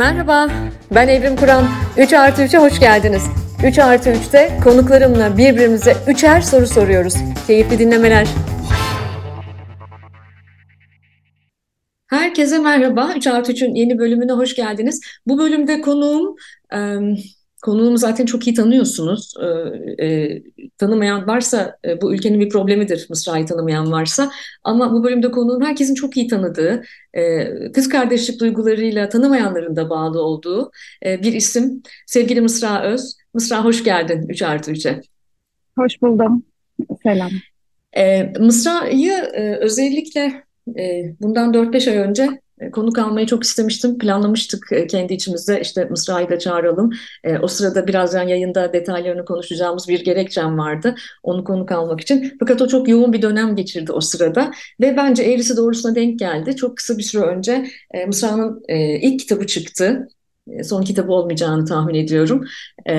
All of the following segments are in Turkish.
Merhaba, ben Evrim Kur'an. 3 artı 3'e hoş geldiniz. 3 artı 3'te konuklarımla birbirimize üçer soru soruyoruz. Keyifli dinlemeler. Herkese merhaba. 3 artı 3'ün yeni bölümüne hoş geldiniz. Bu bölümde konuğum Konuğumu zaten çok iyi tanıyorsunuz. E, e, tanımayan varsa e, bu ülkenin bir problemidir Mısra'yı tanımayan varsa. Ama bu bölümde konuğum herkesin çok iyi tanıdığı, e, kız kardeşlik duygularıyla tanımayanların da bağlı olduğu e, bir isim. Sevgili Mısra Öz. Mısra hoş geldin 3 artı 3'e. Hoş buldum. Selam. E, Mısra'yı e, özellikle e, bundan 4-5 ay önce konuk almayı çok istemiştim. Planlamıştık e, kendi içimizde işte Mısra'yı da çağıralım. E, o sırada birazdan yayında detaylarını konuşacağımız bir gerekçem vardı. Onu konuk almak için. Fakat o çok yoğun bir dönem geçirdi o sırada. Ve bence eğrisi doğrusuna denk geldi. Çok kısa bir süre önce Mısra'nın ilk kitabı çıktı son kitabı olmayacağını tahmin ediyorum. E,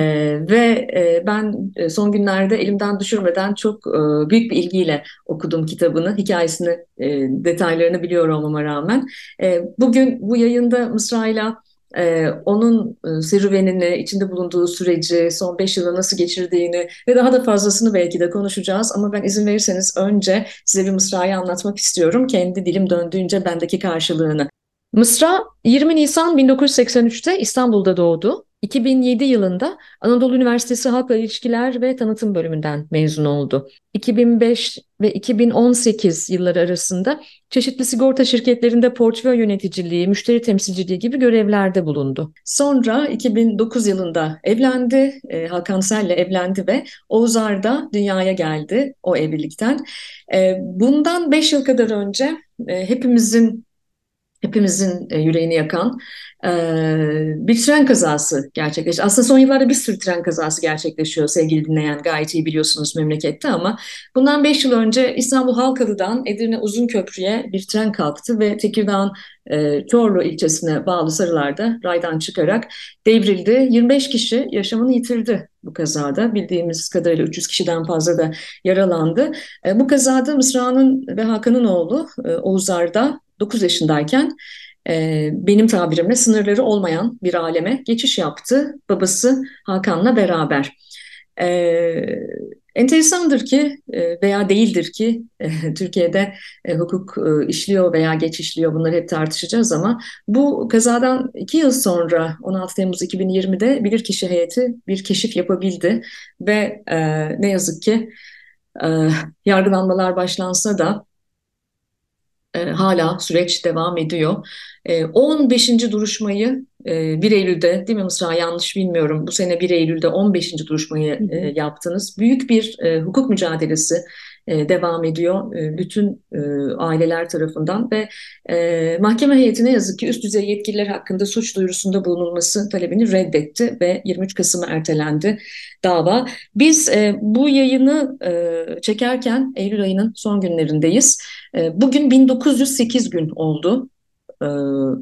ve e, ben son günlerde elimden düşürmeden çok e, büyük bir ilgiyle okudum kitabını, hikayesini, e, detaylarını biliyor olmama rağmen. E, bugün bu yayında Mısra'yla ee, onun e, serüvenini, içinde bulunduğu süreci, son beş yılı nasıl geçirdiğini ve daha da fazlasını belki de konuşacağız. Ama ben izin verirseniz önce size bir Mısra'yı anlatmak istiyorum. Kendi dilim döndüğünce bendeki karşılığını. Mısra 20 Nisan 1983'te İstanbul'da doğdu. 2007 yılında Anadolu Üniversitesi Halkla İlişkiler ve Tanıtım bölümünden mezun oldu. 2005 ve 2018 yılları arasında çeşitli sigorta şirketlerinde portföy yöneticiliği, müşteri temsilciliği gibi görevlerde bulundu. Sonra 2009 yılında evlendi, e, Hakan Sel'le evlendi ve Oğuz Arda dünyaya geldi o evlilikten. E, bundan 5 yıl kadar önce e, hepimizin hepimizin e, yüreğini yakan e, bir tren kazası gerçekleşti. Aslında son yıllarda bir sürü tren kazası gerçekleşiyor sevgili dinleyen gayet iyi biliyorsunuz memlekette ama bundan 5 yıl önce İstanbul Halkalı'dan Edirne Uzunköprü'ye bir tren kalktı ve Tekirdağ'ın e, Çorlu ilçesine bağlı Sarılar'da raydan çıkarak devrildi. 25 kişi yaşamını yitirdi bu kazada. Bildiğimiz kadarıyla 300 kişiden fazla da yaralandı. bu kazada Mısra'nın ve Hakan'ın oğlu Oğuz Arda 9 yaşındayken e, benim tabirimle sınırları olmayan bir aleme geçiş yaptı babası Hakan'la beraber. E, enteresandır ki e, veya değildir ki e, Türkiye'de e, hukuk e, işliyor veya geç işliyor bunları hep tartışacağız ama bu kazadan iki yıl sonra 16 Temmuz 2020'de bilirkişi heyeti bir keşif yapabildi ve e, ne yazık ki e, yargılanmalar başlansa da e, hala süreç devam ediyor. E, 15. duruşmayı e, 1 Eylül'de değil mi Mısra yanlış bilmiyorum bu sene 1 Eylül'de 15. duruşmayı e, yaptınız. Büyük bir e, hukuk mücadelesi e, devam ediyor e, bütün e, aileler tarafından ve e, mahkeme heyeti ne yazık ki üst düzey yetkililer hakkında suç duyurusunda bulunulması talebini reddetti ve 23 Kasım'a ertelendi dava. Biz e, bu yayını e, çekerken Eylül ayının son günlerindeyiz. E, bugün 1908 gün oldu e,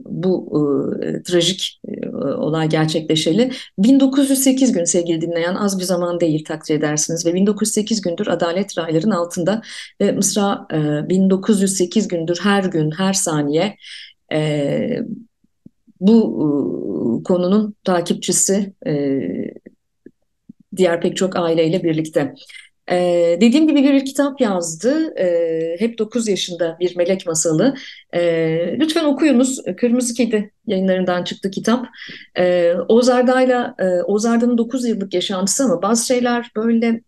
bu e, trajik e, olay gerçekleşeli. 1908 gün sevgili dinleyen az bir zaman değil takdir edersiniz ve 1908 gündür adalet rayların altında ve Mısra e, 1908 gündür her gün her saniye e, bu e, konunun takipçisi e, diğer pek çok aileyle birlikte. Ee, dediğim gibi bir kitap yazdı. Ee, hep 9 yaşında bir melek masalı. Ee, lütfen okuyunuz. Kırmızı Kedi yayınlarından çıktı kitap. Ee, Oğuz Arda'yla, e, Oğuz Arda'nın 9 yıllık yaşantısı ama bazı şeyler böyle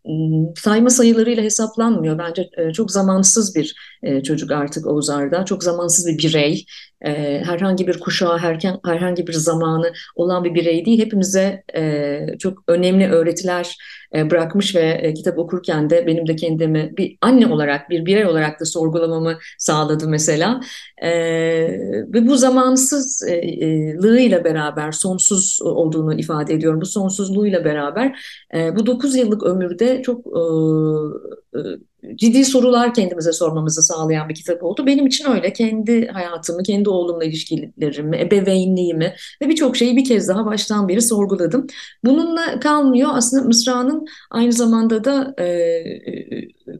sayma sayılarıyla hesaplanmıyor. Bence e, çok zamansız bir e, çocuk artık Oğuz Arda. Çok zamansız bir birey. E, herhangi bir kuşağı, herhangi bir zamanı olan bir birey değil. Hepimize e, çok önemli öğretiler e, bırakmış ve e, kitap okurken de benim de kendimi bir anne olarak, bir birey olarak da sorgulamamı sağladı mesela. E, ve bu zamansızlığıyla beraber sonsuz olduğunu ifade ediyorum. Bu sonsuzluğuyla beraber bu 9 yıllık ömürde çok ciddi sorular kendimize sormamızı sağlayan bir kitap oldu. Benim için öyle. Kendi hayatımı, kendi oğlumla ilişkilerimi, ebeveynliğimi ve birçok şeyi bir kez daha baştan beri sorguladım. Bununla kalmıyor. Aslında Mısra'nın aynı zamanda da e,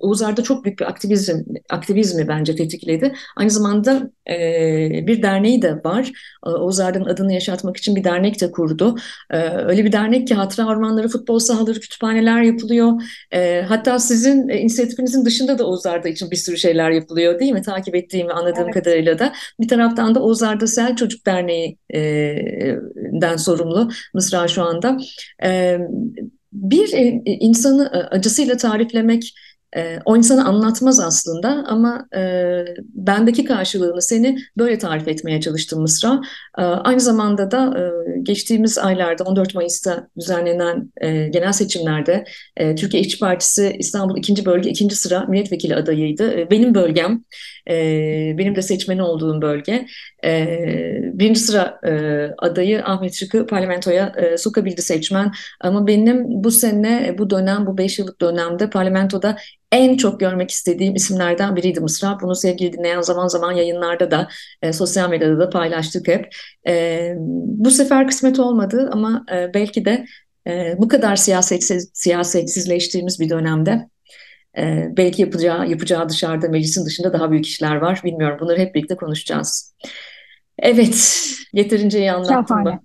Oğuz Arda çok büyük bir aktivizm, aktivizmi bence tetikledi. Aynı zamanda e, bir derneği de var. Oğuz Arda'nın adını yaşatmak için bir dernek de kurdu. E, öyle bir dernek ki hatıra ormanları, futbol sahaları, kütüphaneler yapılıyor. E, hatta sizin inisiyatifinizin dışında da Oğuz Arda için bir sürü şeyler yapılıyor değil mi? Takip ettiğim ve anladığım evet. kadarıyla da. Bir taraftan da Oğuz Arda Sel Çocuk Derneği'den sorumlu Mısra şu anda. E, bir insanı acısıyla tariflemek e, o insanı anlatmaz aslında ama e, bendeki karşılığını seni böyle tarif etmeye çalıştım Mısra. E, aynı zamanda da e, geçtiğimiz aylarda 14 Mayıs'ta düzenlenen e, genel seçimlerde e, Türkiye İşçi Partisi İstanbul 2. Bölge 2. sıra milletvekili adayıydı. E, benim bölgem, e, benim de seçmeni olduğum bölge. E, birinci sıra e, adayı Ahmet Şık'ı parlamentoya e, sokabildi seçmen. Ama benim bu sene, bu dönem, bu 5 yıllık dönemde parlamentoda en çok görmek istediğim isimlerden biriydi Mısra. Bunu sevgili dinleyen zaman zaman yayınlarda da e, sosyal medyada da paylaştık hep. E, bu sefer kısmet olmadı ama e, belki de e, bu kadar siyasetsiz, siyasetsizleştiğimiz bir dönemde e, belki yapacağı, yapacağı dışarıda meclisin dışında daha büyük işler var. Bilmiyorum bunları hep birlikte konuşacağız. Evet, yeterince iyi anlattım mı?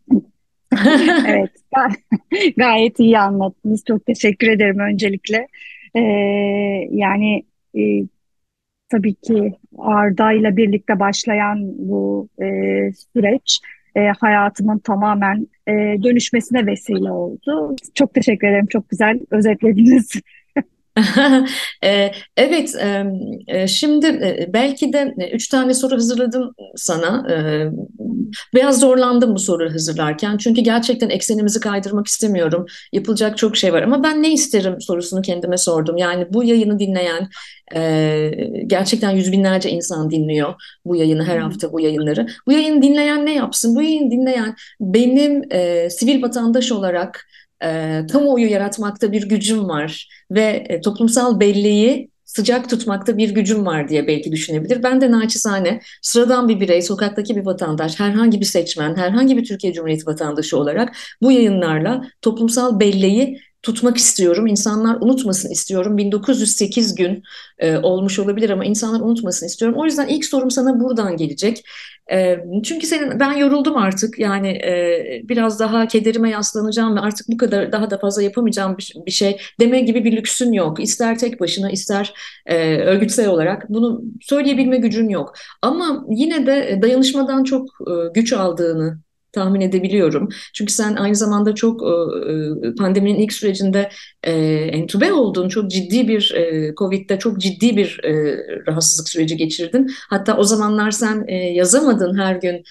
evet, gayet iyi anlattınız. Çok teşekkür ederim öncelikle. Ee, yani e, tabii ki Arda ile birlikte başlayan bu e, süreç e, hayatımın tamamen e, dönüşmesine vesile oldu. Çok teşekkür ederim. Çok güzel özetlediniz. evet, şimdi belki de üç tane soru hazırladım sana. Biraz zorlandım bu soruyu hazırlarken çünkü gerçekten eksenimizi kaydırmak istemiyorum. Yapılacak çok şey var ama ben ne isterim sorusunu kendime sordum. Yani bu yayını dinleyen gerçekten yüz binlerce insan dinliyor bu yayını her hafta bu yayınları. Bu yayını dinleyen ne yapsın? Bu yayını dinleyen benim sivil vatandaş olarak e, kamuoyu yaratmakta bir gücüm var ve e, toplumsal belleği sıcak tutmakta bir gücüm var diye belki düşünebilir. Ben de naçizane sıradan bir birey, sokaktaki bir vatandaş, herhangi bir seçmen, herhangi bir Türkiye Cumhuriyeti vatandaşı olarak bu yayınlarla toplumsal belleği tutmak istiyorum. İnsanlar unutmasın istiyorum. 1908 gün e, olmuş olabilir ama insanlar unutmasın istiyorum. O yüzden ilk sorum sana buradan gelecek. Çünkü senin ben yoruldum artık. Yani biraz daha kederime yaslanacağım ve artık bu kadar daha da fazla yapamayacağım bir, şey deme gibi bir lüksün yok. İster tek başına ister örgütsel olarak bunu söyleyebilme gücün yok. Ama yine de dayanışmadan çok güç aldığını tahmin edebiliyorum. Çünkü sen aynı zamanda çok e, e, pandeminin ilk sürecinde e, entübe olduğun çok ciddi bir Covid'de çok ciddi bir rahatsızlık süreci geçirdin. Hatta o zamanlar sen yazamadın her gün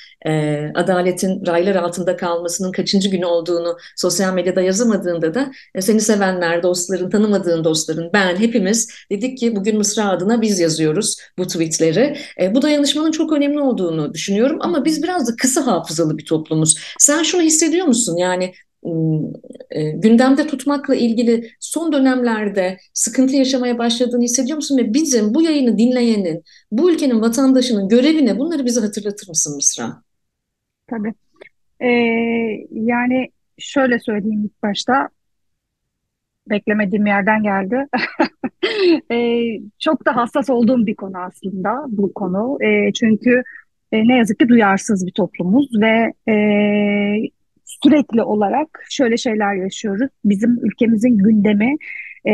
adaletin raylar altında kalmasının kaçıncı günü olduğunu sosyal medyada yazamadığında da seni sevenler, dostların, tanımadığın dostların, ben hepimiz dedik ki bugün Mısra adına biz yazıyoruz bu tweetleri. Bu dayanışmanın çok önemli olduğunu düşünüyorum ama biz biraz da kısa hafızalı bir toplum toplumuz. Sen şunu hissediyor musun? Yani e, gündemde tutmakla ilgili son dönemlerde sıkıntı yaşamaya başladığını hissediyor musun? Ve bizim bu yayını dinleyenin, bu ülkenin vatandaşının görevi ne? Bunları bize hatırlatır mısın Mısra? Tabii. Ee, yani şöyle söyleyeyim ilk başta. Beklemediğim yerden geldi. ee, çok da hassas olduğum bir konu aslında bu konu. Ee, çünkü e, ne yazık ki duyarsız bir toplumuz ve e, sürekli olarak şöyle şeyler yaşıyoruz. Bizim ülkemizin gündemi e,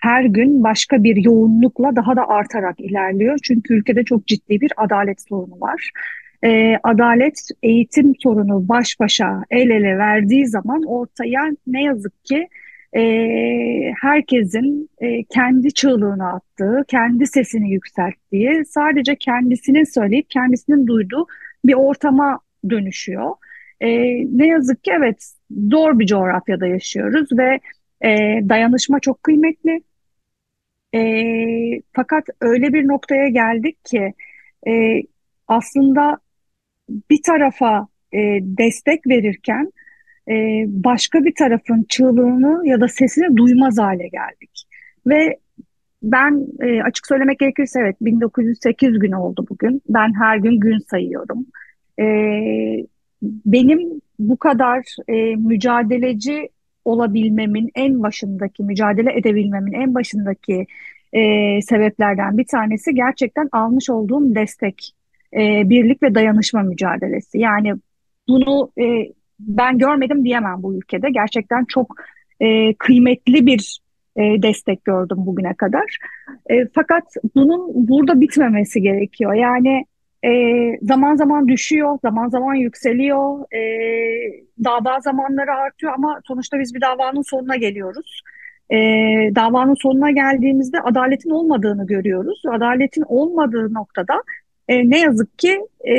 her gün başka bir yoğunlukla daha da artarak ilerliyor. Çünkü ülkede çok ciddi bir adalet sorunu var. E, adalet eğitim sorunu baş başa el ele verdiği zaman ortaya ne yazık ki e, herkesin e, kendi çığlığını attığı, kendi sesini yükselttiği, sadece kendisinin söyleyip kendisinin duyduğu bir ortama dönüşüyor. E, ne yazık ki evet zor bir coğrafyada yaşıyoruz ve e, dayanışma çok kıymetli. E, fakat öyle bir noktaya geldik ki e, aslında bir tarafa e, destek verirken e, başka bir tarafın çığlığını ya da sesini duymaz hale geldik. Ve ben e, açık söylemek gerekirse evet 1908 gün oldu bugün. Ben her gün gün sayıyorum. E, benim bu kadar e, mücadeleci olabilmemin en başındaki, mücadele edebilmemin en başındaki e, sebeplerden bir tanesi gerçekten almış olduğum destek, e, birlik ve dayanışma mücadelesi. Yani bunu e, ben görmedim diyemem bu ülkede. Gerçekten çok e, kıymetli bir e, destek gördüm bugüne kadar. E, fakat bunun burada bitmemesi gerekiyor. Yani e, zaman zaman düşüyor, zaman zaman yükseliyor, e, dava zamanları artıyor ama sonuçta biz bir davanın sonuna geliyoruz. E, davanın sonuna geldiğimizde adaletin olmadığını görüyoruz. Adaletin olmadığı noktada e, ne yazık ki e,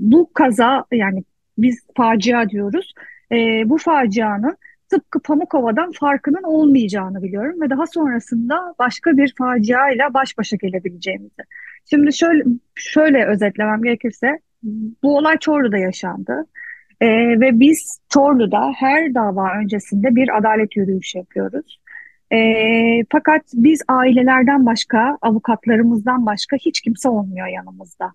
bu kaza yani biz facia diyoruz. E, bu facianın tıpkı Pamukova'dan farkının olmayacağını biliyorum ve daha sonrasında başka bir facia ile baş başa gelebileceğimizi. Şimdi şöyle şöyle özetlemem gerekirse bu olay Çorlu'da yaşandı. Ee, ve biz Çorlu'da her dava öncesinde bir adalet yürüyüşü yapıyoruz. Ee, fakat biz ailelerden başka, avukatlarımızdan başka hiç kimse olmuyor yanımızda.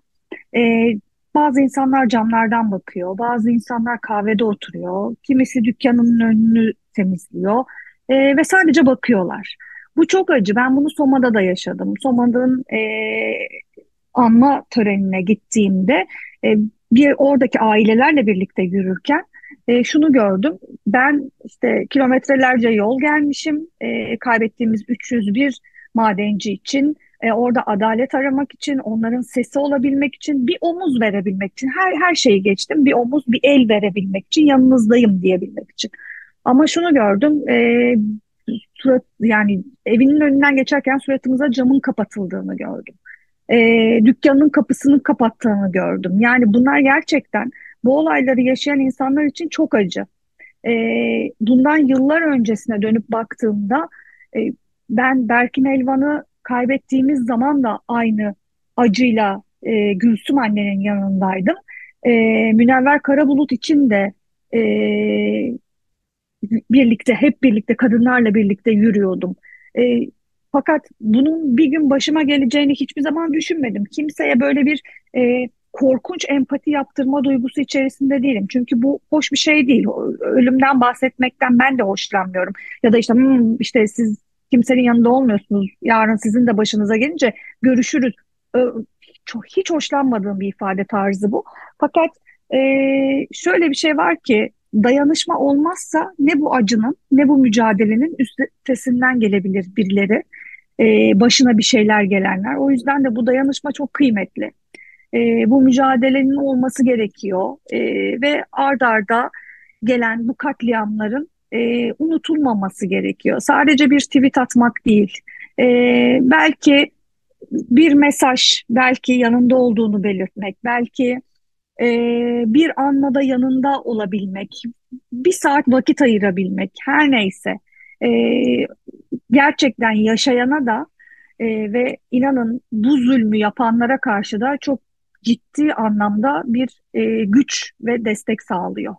Ee, bazı insanlar camlardan bakıyor, bazı insanlar kahvede oturuyor, kimisi dükkanının önünü temizliyor e, ve sadece bakıyorlar. Bu çok acı. Ben bunu Soma'da da yaşadım. Soma'nın e, anma törenine gittiğimde e, bir oradaki ailelerle birlikte yürürken e, şunu gördüm. Ben işte kilometrelerce yol gelmişim. E, kaybettiğimiz 301 madenci için e, orada adalet aramak için, onların sesi olabilmek için, bir omuz verebilmek için, her her şeyi geçtim. Bir omuz, bir el verebilmek için, yanınızdayım diyebilmek için. Ama şunu gördüm, e, surat yani evinin önünden geçerken suratımıza camın kapatıldığını gördüm. E, dükkanın kapısının kapattığını gördüm. Yani bunlar gerçekten bu olayları yaşayan insanlar için çok acı. E, bundan yıllar öncesine dönüp baktığımda e, ben Berkin Elvan'ı kaybettiğimiz zaman da aynı acıyla e, Gülsüm annenin yanındaydım. E, Münevver Karabulut için de e, birlikte, hep birlikte, kadınlarla birlikte yürüyordum. E, fakat bunun bir gün başıma geleceğini hiçbir zaman düşünmedim. Kimseye böyle bir e, korkunç empati yaptırma duygusu içerisinde değilim. Çünkü bu hoş bir şey değil. Ölümden bahsetmekten ben de hoşlanmıyorum. Ya da işte hmm, işte siz kimsenin yanında olmuyorsunuz. Yarın sizin de başınıza gelince görüşürüz. Çok, hiç hoşlanmadığım bir ifade tarzı bu. Fakat e, şöyle bir şey var ki dayanışma olmazsa ne bu acının ne bu mücadelenin üstesinden gelebilir birileri. E, başına bir şeyler gelenler. O yüzden de bu dayanışma çok kıymetli. E, bu mücadelenin olması gerekiyor e, ve ard arda gelen bu katliamların e, unutulmaması gerekiyor. Sadece bir tweet atmak değil. E, belki bir mesaj, belki yanında olduğunu belirtmek, belki e, bir anmada yanında olabilmek, bir saat vakit ayırabilmek, her neyse. E, gerçekten yaşayana da e, ve inanın bu zulmü yapanlara karşı da çok ciddi anlamda bir e, güç ve destek sağlıyor.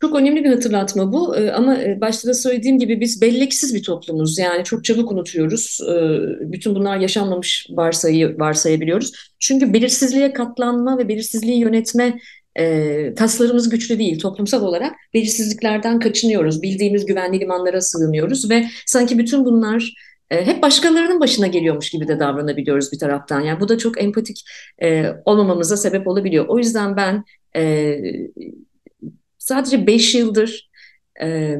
Çok önemli bir hatırlatma bu ee, ama e, başta da söylediğim gibi biz belleksiz bir toplumuz. Yani çok çabuk unutuyoruz. Ee, bütün bunlar yaşanmamış varsayı, varsayabiliyoruz. Çünkü belirsizliğe katlanma ve belirsizliği yönetme e, kaslarımız güçlü değil toplumsal olarak. Belirsizliklerden kaçınıyoruz. Bildiğimiz güvenli limanlara sığınıyoruz ve sanki bütün bunlar e, hep başkalarının başına geliyormuş gibi de davranabiliyoruz bir taraftan. Yani bu da çok empatik olmamamıza sebep olabiliyor. O yüzden ben sadece beş yıldır e,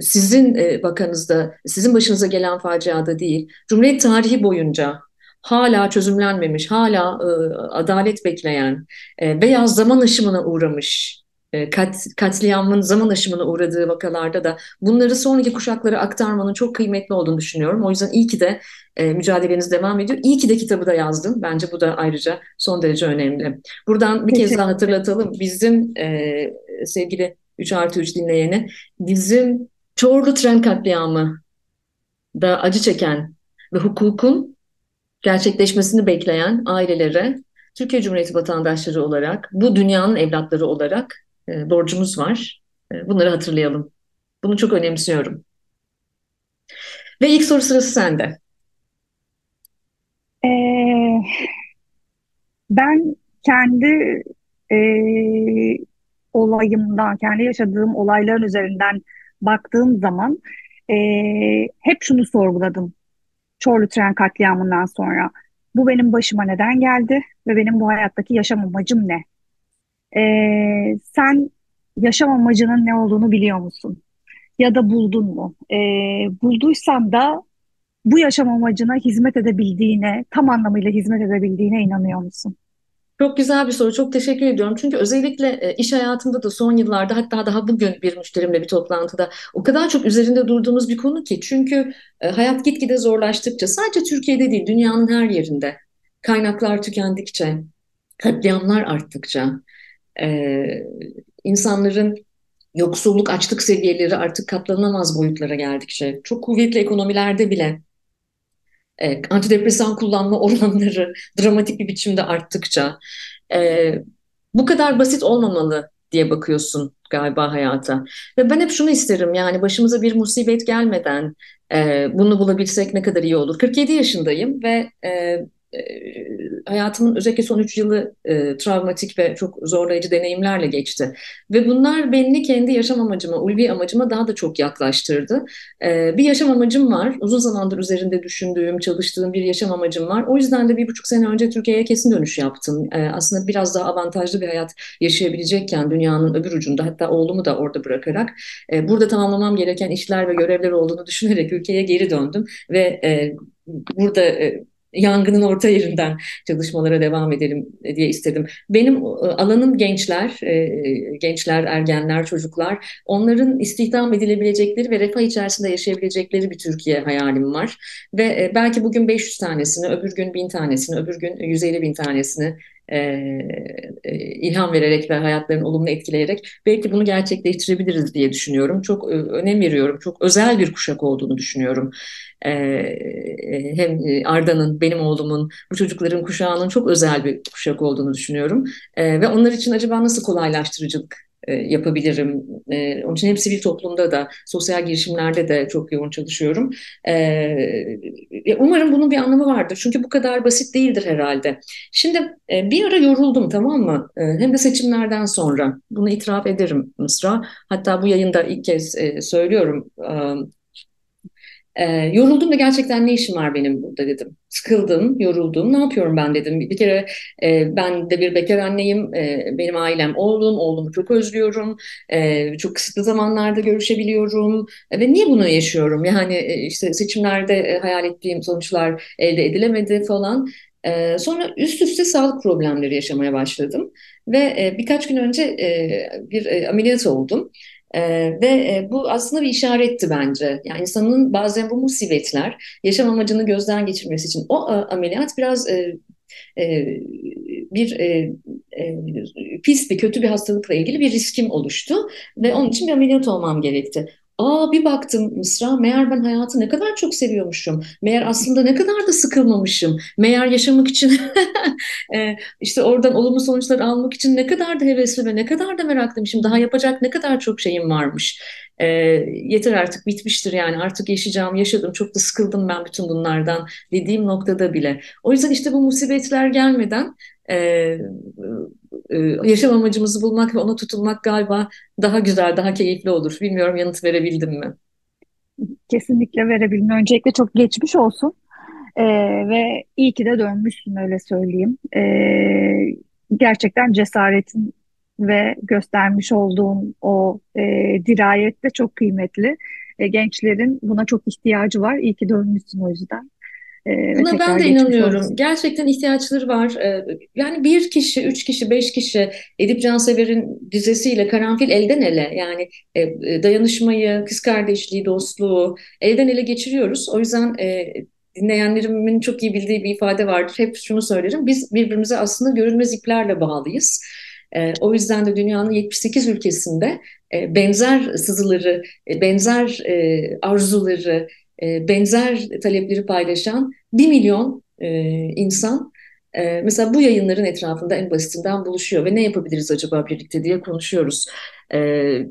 sizin e, bakanızda, sizin başınıza gelen faciada değil, Cumhuriyet tarihi boyunca hala çözümlenmemiş, hala e, adalet bekleyen e, veya zaman aşımına uğramış, kat, katliamın zaman aşımına uğradığı vakalarda da bunları sonraki kuşaklara aktarmanın çok kıymetli olduğunu düşünüyorum. O yüzden iyi ki de e, mücadeleniz devam ediyor. İyi ki de kitabı da yazdım. Bence bu da ayrıca son derece önemli. Buradan bir kez daha hatırlatalım. Bizim e, sevgili 3 artı 3 dinleyeni bizim Çorlu tren katliamı da acı çeken ve hukukun gerçekleşmesini bekleyen ailelere Türkiye Cumhuriyeti vatandaşları olarak, bu dünyanın evlatları olarak e, borcumuz var. E, bunları hatırlayalım. Bunu çok önemsiyorum. Ve ilk soru sırası sende. Ee, ben kendi e, olayımdan, kendi yaşadığım olayların üzerinden baktığım zaman e, hep şunu sorguladım. Çorlu tren katliamından sonra. Bu benim başıma neden geldi ve benim bu hayattaki yaşam amacım ne? E, sen yaşam amacının ne olduğunu biliyor musun? Ya da buldun mu? E, bulduysan da bu yaşam amacına hizmet edebildiğine, tam anlamıyla hizmet edebildiğine inanıyor musun? Çok güzel bir soru. Çok teşekkür ediyorum. Çünkü özellikle e, iş hayatında da son yıllarda hatta daha bugün bir müşterimle bir toplantıda o kadar çok üzerinde durduğumuz bir konu ki. Çünkü e, hayat gitgide zorlaştıkça sadece Türkiye'de değil dünyanın her yerinde kaynaklar tükendikçe, katliamlar arttıkça, e, insanların yoksulluk, açlık seviyeleri artık katlanamaz boyutlara geldikçe, çok kuvvetli ekonomilerde bile e, antidepresan kullanma oranları dramatik bir biçimde arttıkça e, bu kadar basit olmamalı diye bakıyorsun galiba hayata. Ve ben hep şunu isterim yani başımıza bir musibet gelmeden e, bunu bulabilsek ne kadar iyi olur. 47 yaşındayım ve e, e, hayatımın özellikle son üç yılı e, travmatik ve çok zorlayıcı deneyimlerle geçti. Ve bunlar beni kendi yaşam amacıma, ulvi amacıma daha da çok yaklaştırdı. E, bir yaşam amacım var. Uzun zamandır üzerinde düşündüğüm, çalıştığım bir yaşam amacım var. O yüzden de bir buçuk sene önce Türkiye'ye kesin dönüş yaptım. E, aslında biraz daha avantajlı bir hayat yaşayabilecekken dünyanın öbür ucunda hatta oğlumu da orada bırakarak e, burada tamamlamam gereken işler ve görevler olduğunu düşünerek ülkeye geri döndüm ve e, burada e, yangının orta yerinden çalışmalara devam edelim diye istedim. Benim e, alanım gençler, e, gençler, ergenler, çocuklar. Onların istihdam edilebilecekleri ve refah içerisinde yaşayabilecekleri bir Türkiye hayalim var. Ve e, belki bugün 500 tanesini, öbür gün 1000 tanesini, öbür gün 150 bin tanesini ilham vererek ve hayatlarını olumlu etkileyerek belki bunu gerçekleştirebiliriz diye düşünüyorum. Çok önem veriyorum. Çok özel bir kuşak olduğunu düşünüyorum. hem Arda'nın, benim oğlumun, bu çocukların kuşağının çok özel bir kuşak olduğunu düşünüyorum. ve onlar için acaba nasıl kolaylaştırıcılık e, yapabilirim. E, onun için hem sivil toplumda da, sosyal girişimlerde de çok yoğun çalışıyorum. E, umarım bunun bir anlamı vardır. Çünkü bu kadar basit değildir herhalde. Şimdi bir ara yoruldum tamam mı? Hem de seçimlerden sonra. Bunu itiraf ederim Mısra. Hatta bu yayında ilk kez söylüyorum. Yoruldum da gerçekten ne işim var benim burada dedim. Sıkıldım, yoruldum. Ne yapıyorum ben dedim. Bir kere e, ben de bir bekar anneyim. E, benim ailem oğlum. Oğlumu çok özlüyorum. E, çok kısıtlı zamanlarda görüşebiliyorum. E, ve niye bunu yaşıyorum? Yani e, işte seçimlerde e, hayal ettiğim sonuçlar elde edilemedi falan. E, sonra üst üste sağlık problemleri yaşamaya başladım. Ve e, birkaç gün önce e, bir e, ameliyat oldum. E, ve e, bu aslında bir işaretti bence. Yani insanın bazen bu musibetler yaşam amacını gözden geçirmesi için o e, ameliyat biraz e, e, bir e, e, pis bir kötü bir hastalıkla ilgili bir riskim oluştu ve onun için bir ameliyat olmam gerekti. Aa bir baktım Mısra, meğer ben hayatı ne kadar çok seviyormuşum. Meğer aslında ne kadar da sıkılmamışım. Meğer yaşamak için e, işte oradan olumlu sonuçlar almak için ne kadar da hevesli ve ne kadar da meraklıymışım. Daha yapacak ne kadar çok şeyim varmış. E, yeter artık bitmiştir yani artık yaşayacağım, yaşadım. Çok da sıkıldım ben bütün bunlardan dediğim noktada bile. O yüzden işte bu musibetler gelmeden e, yaşam amacımızı bulmak ve ona tutulmak galiba daha güzel, daha keyifli olur. Bilmiyorum yanıt verebildim mi? Kesinlikle verebildim. Öncelikle çok geçmiş olsun. Ee, ve iyi ki de dönmüşsün öyle söyleyeyim. Ee, gerçekten cesaretin ve göstermiş olduğun o e, dirayet de çok kıymetli. E, gençlerin buna çok ihtiyacı var. İyi ki dönmüşsün o yüzden. Ee, Buna ben de inanıyorum. Olsun. Gerçekten ihtiyaçları var. Ee, yani bir kişi, üç kişi, beş kişi Edip Cansever'in dizesiyle karanfil elden ele yani e, e, dayanışmayı, kız kardeşliği, dostluğu elden ele geçiriyoruz. O yüzden e, dinleyenlerimin çok iyi bildiği bir ifade vardır. Hep şunu söylerim. Biz birbirimize aslında görünmez iplerle bağlıyız. o yüzden de dünyanın 78 ülkesinde benzer sızıları, benzer arzuları, benzer talepleri paylaşan bir milyon e, insan e, mesela bu yayınların etrafında en basitinden buluşuyor ve ne yapabiliriz acaba birlikte diye konuşuyoruz. E,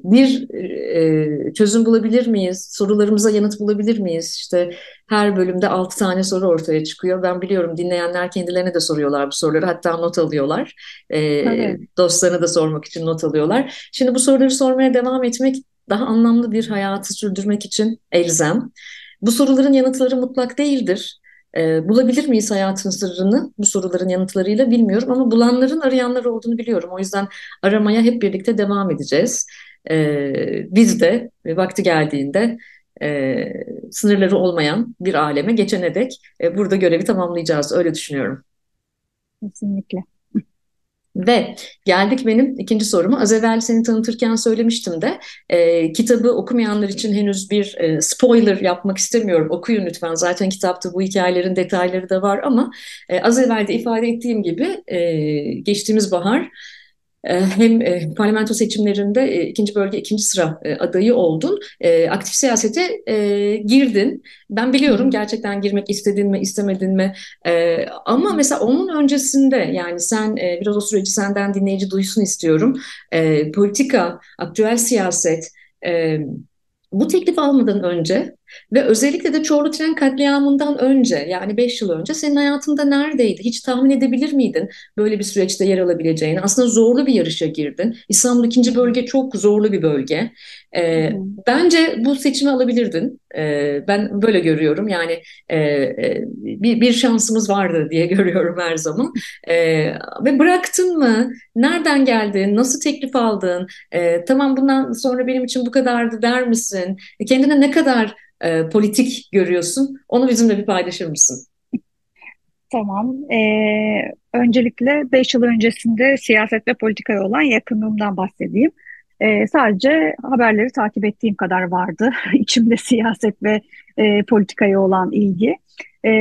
bir e, çözüm bulabilir miyiz? Sorularımıza yanıt bulabilir miyiz? İşte her bölümde altı tane soru ortaya çıkıyor. Ben biliyorum dinleyenler kendilerine de soruyorlar bu soruları. Hatta not alıyorlar. E, evet. Dostlarına da sormak için not alıyorlar. Şimdi bu soruları sormaya devam etmek daha anlamlı bir hayatı sürdürmek için elzem. Bu soruların yanıtları mutlak değildir. E, bulabilir miyiz hayatın sırrını bu soruların yanıtlarıyla bilmiyorum ama bulanların arayanlar olduğunu biliyorum. O yüzden aramaya hep birlikte devam edeceğiz. E, biz de vakti geldiğinde e, sınırları olmayan bir aleme geçene dek e, burada görevi tamamlayacağız. Öyle düşünüyorum. Kesinlikle. Ve geldik benim ikinci soruma. Az evvel seni tanıtırken söylemiştim de e, kitabı okumayanlar için henüz bir e, spoiler yapmak istemiyorum. Okuyun lütfen. Zaten kitapta bu hikayelerin detayları da var ama e, az evvel de ifade ettiğim gibi e, geçtiğimiz bahar hem e, parlamento seçimlerinde e, ikinci bölge ikinci sıra e, adayı oldun. Aktif siyasete girdin. Ben biliyorum gerçekten girmek istedin mi istemedin mi ama mesela onun öncesinde yani sen biraz o süreci senden dinleyici duysun istiyorum. Politika, aktüel siyaset bu teklif almadan önce ve özellikle de Çorlu Tren katliamından önce yani 5 yıl önce senin hayatında neredeydi? Hiç tahmin edebilir miydin böyle bir süreçte yer alabileceğini? Aslında zorlu bir yarışa girdin. İstanbul ikinci bölge çok zorlu bir bölge. E, bence bu seçimi alabilirdin. E, ben böyle görüyorum. Yani e, e, bir, bir şansımız vardı diye görüyorum her zaman. E, ve bıraktın mı? Nereden geldin? Nasıl teklif aldın? E, tamam bundan sonra benim için bu kadardı der misin? E, kendine ne kadar e, politik görüyorsun? Onu bizimle bir paylaşır mısın? Tamam. Ee, öncelikle 5 yıl öncesinde siyaset ve politikaya olan yakınlığımdan bahsedeyim. E, sadece haberleri takip ettiğim kadar vardı. İçimde siyaset ve e, politikaya olan ilgi. E,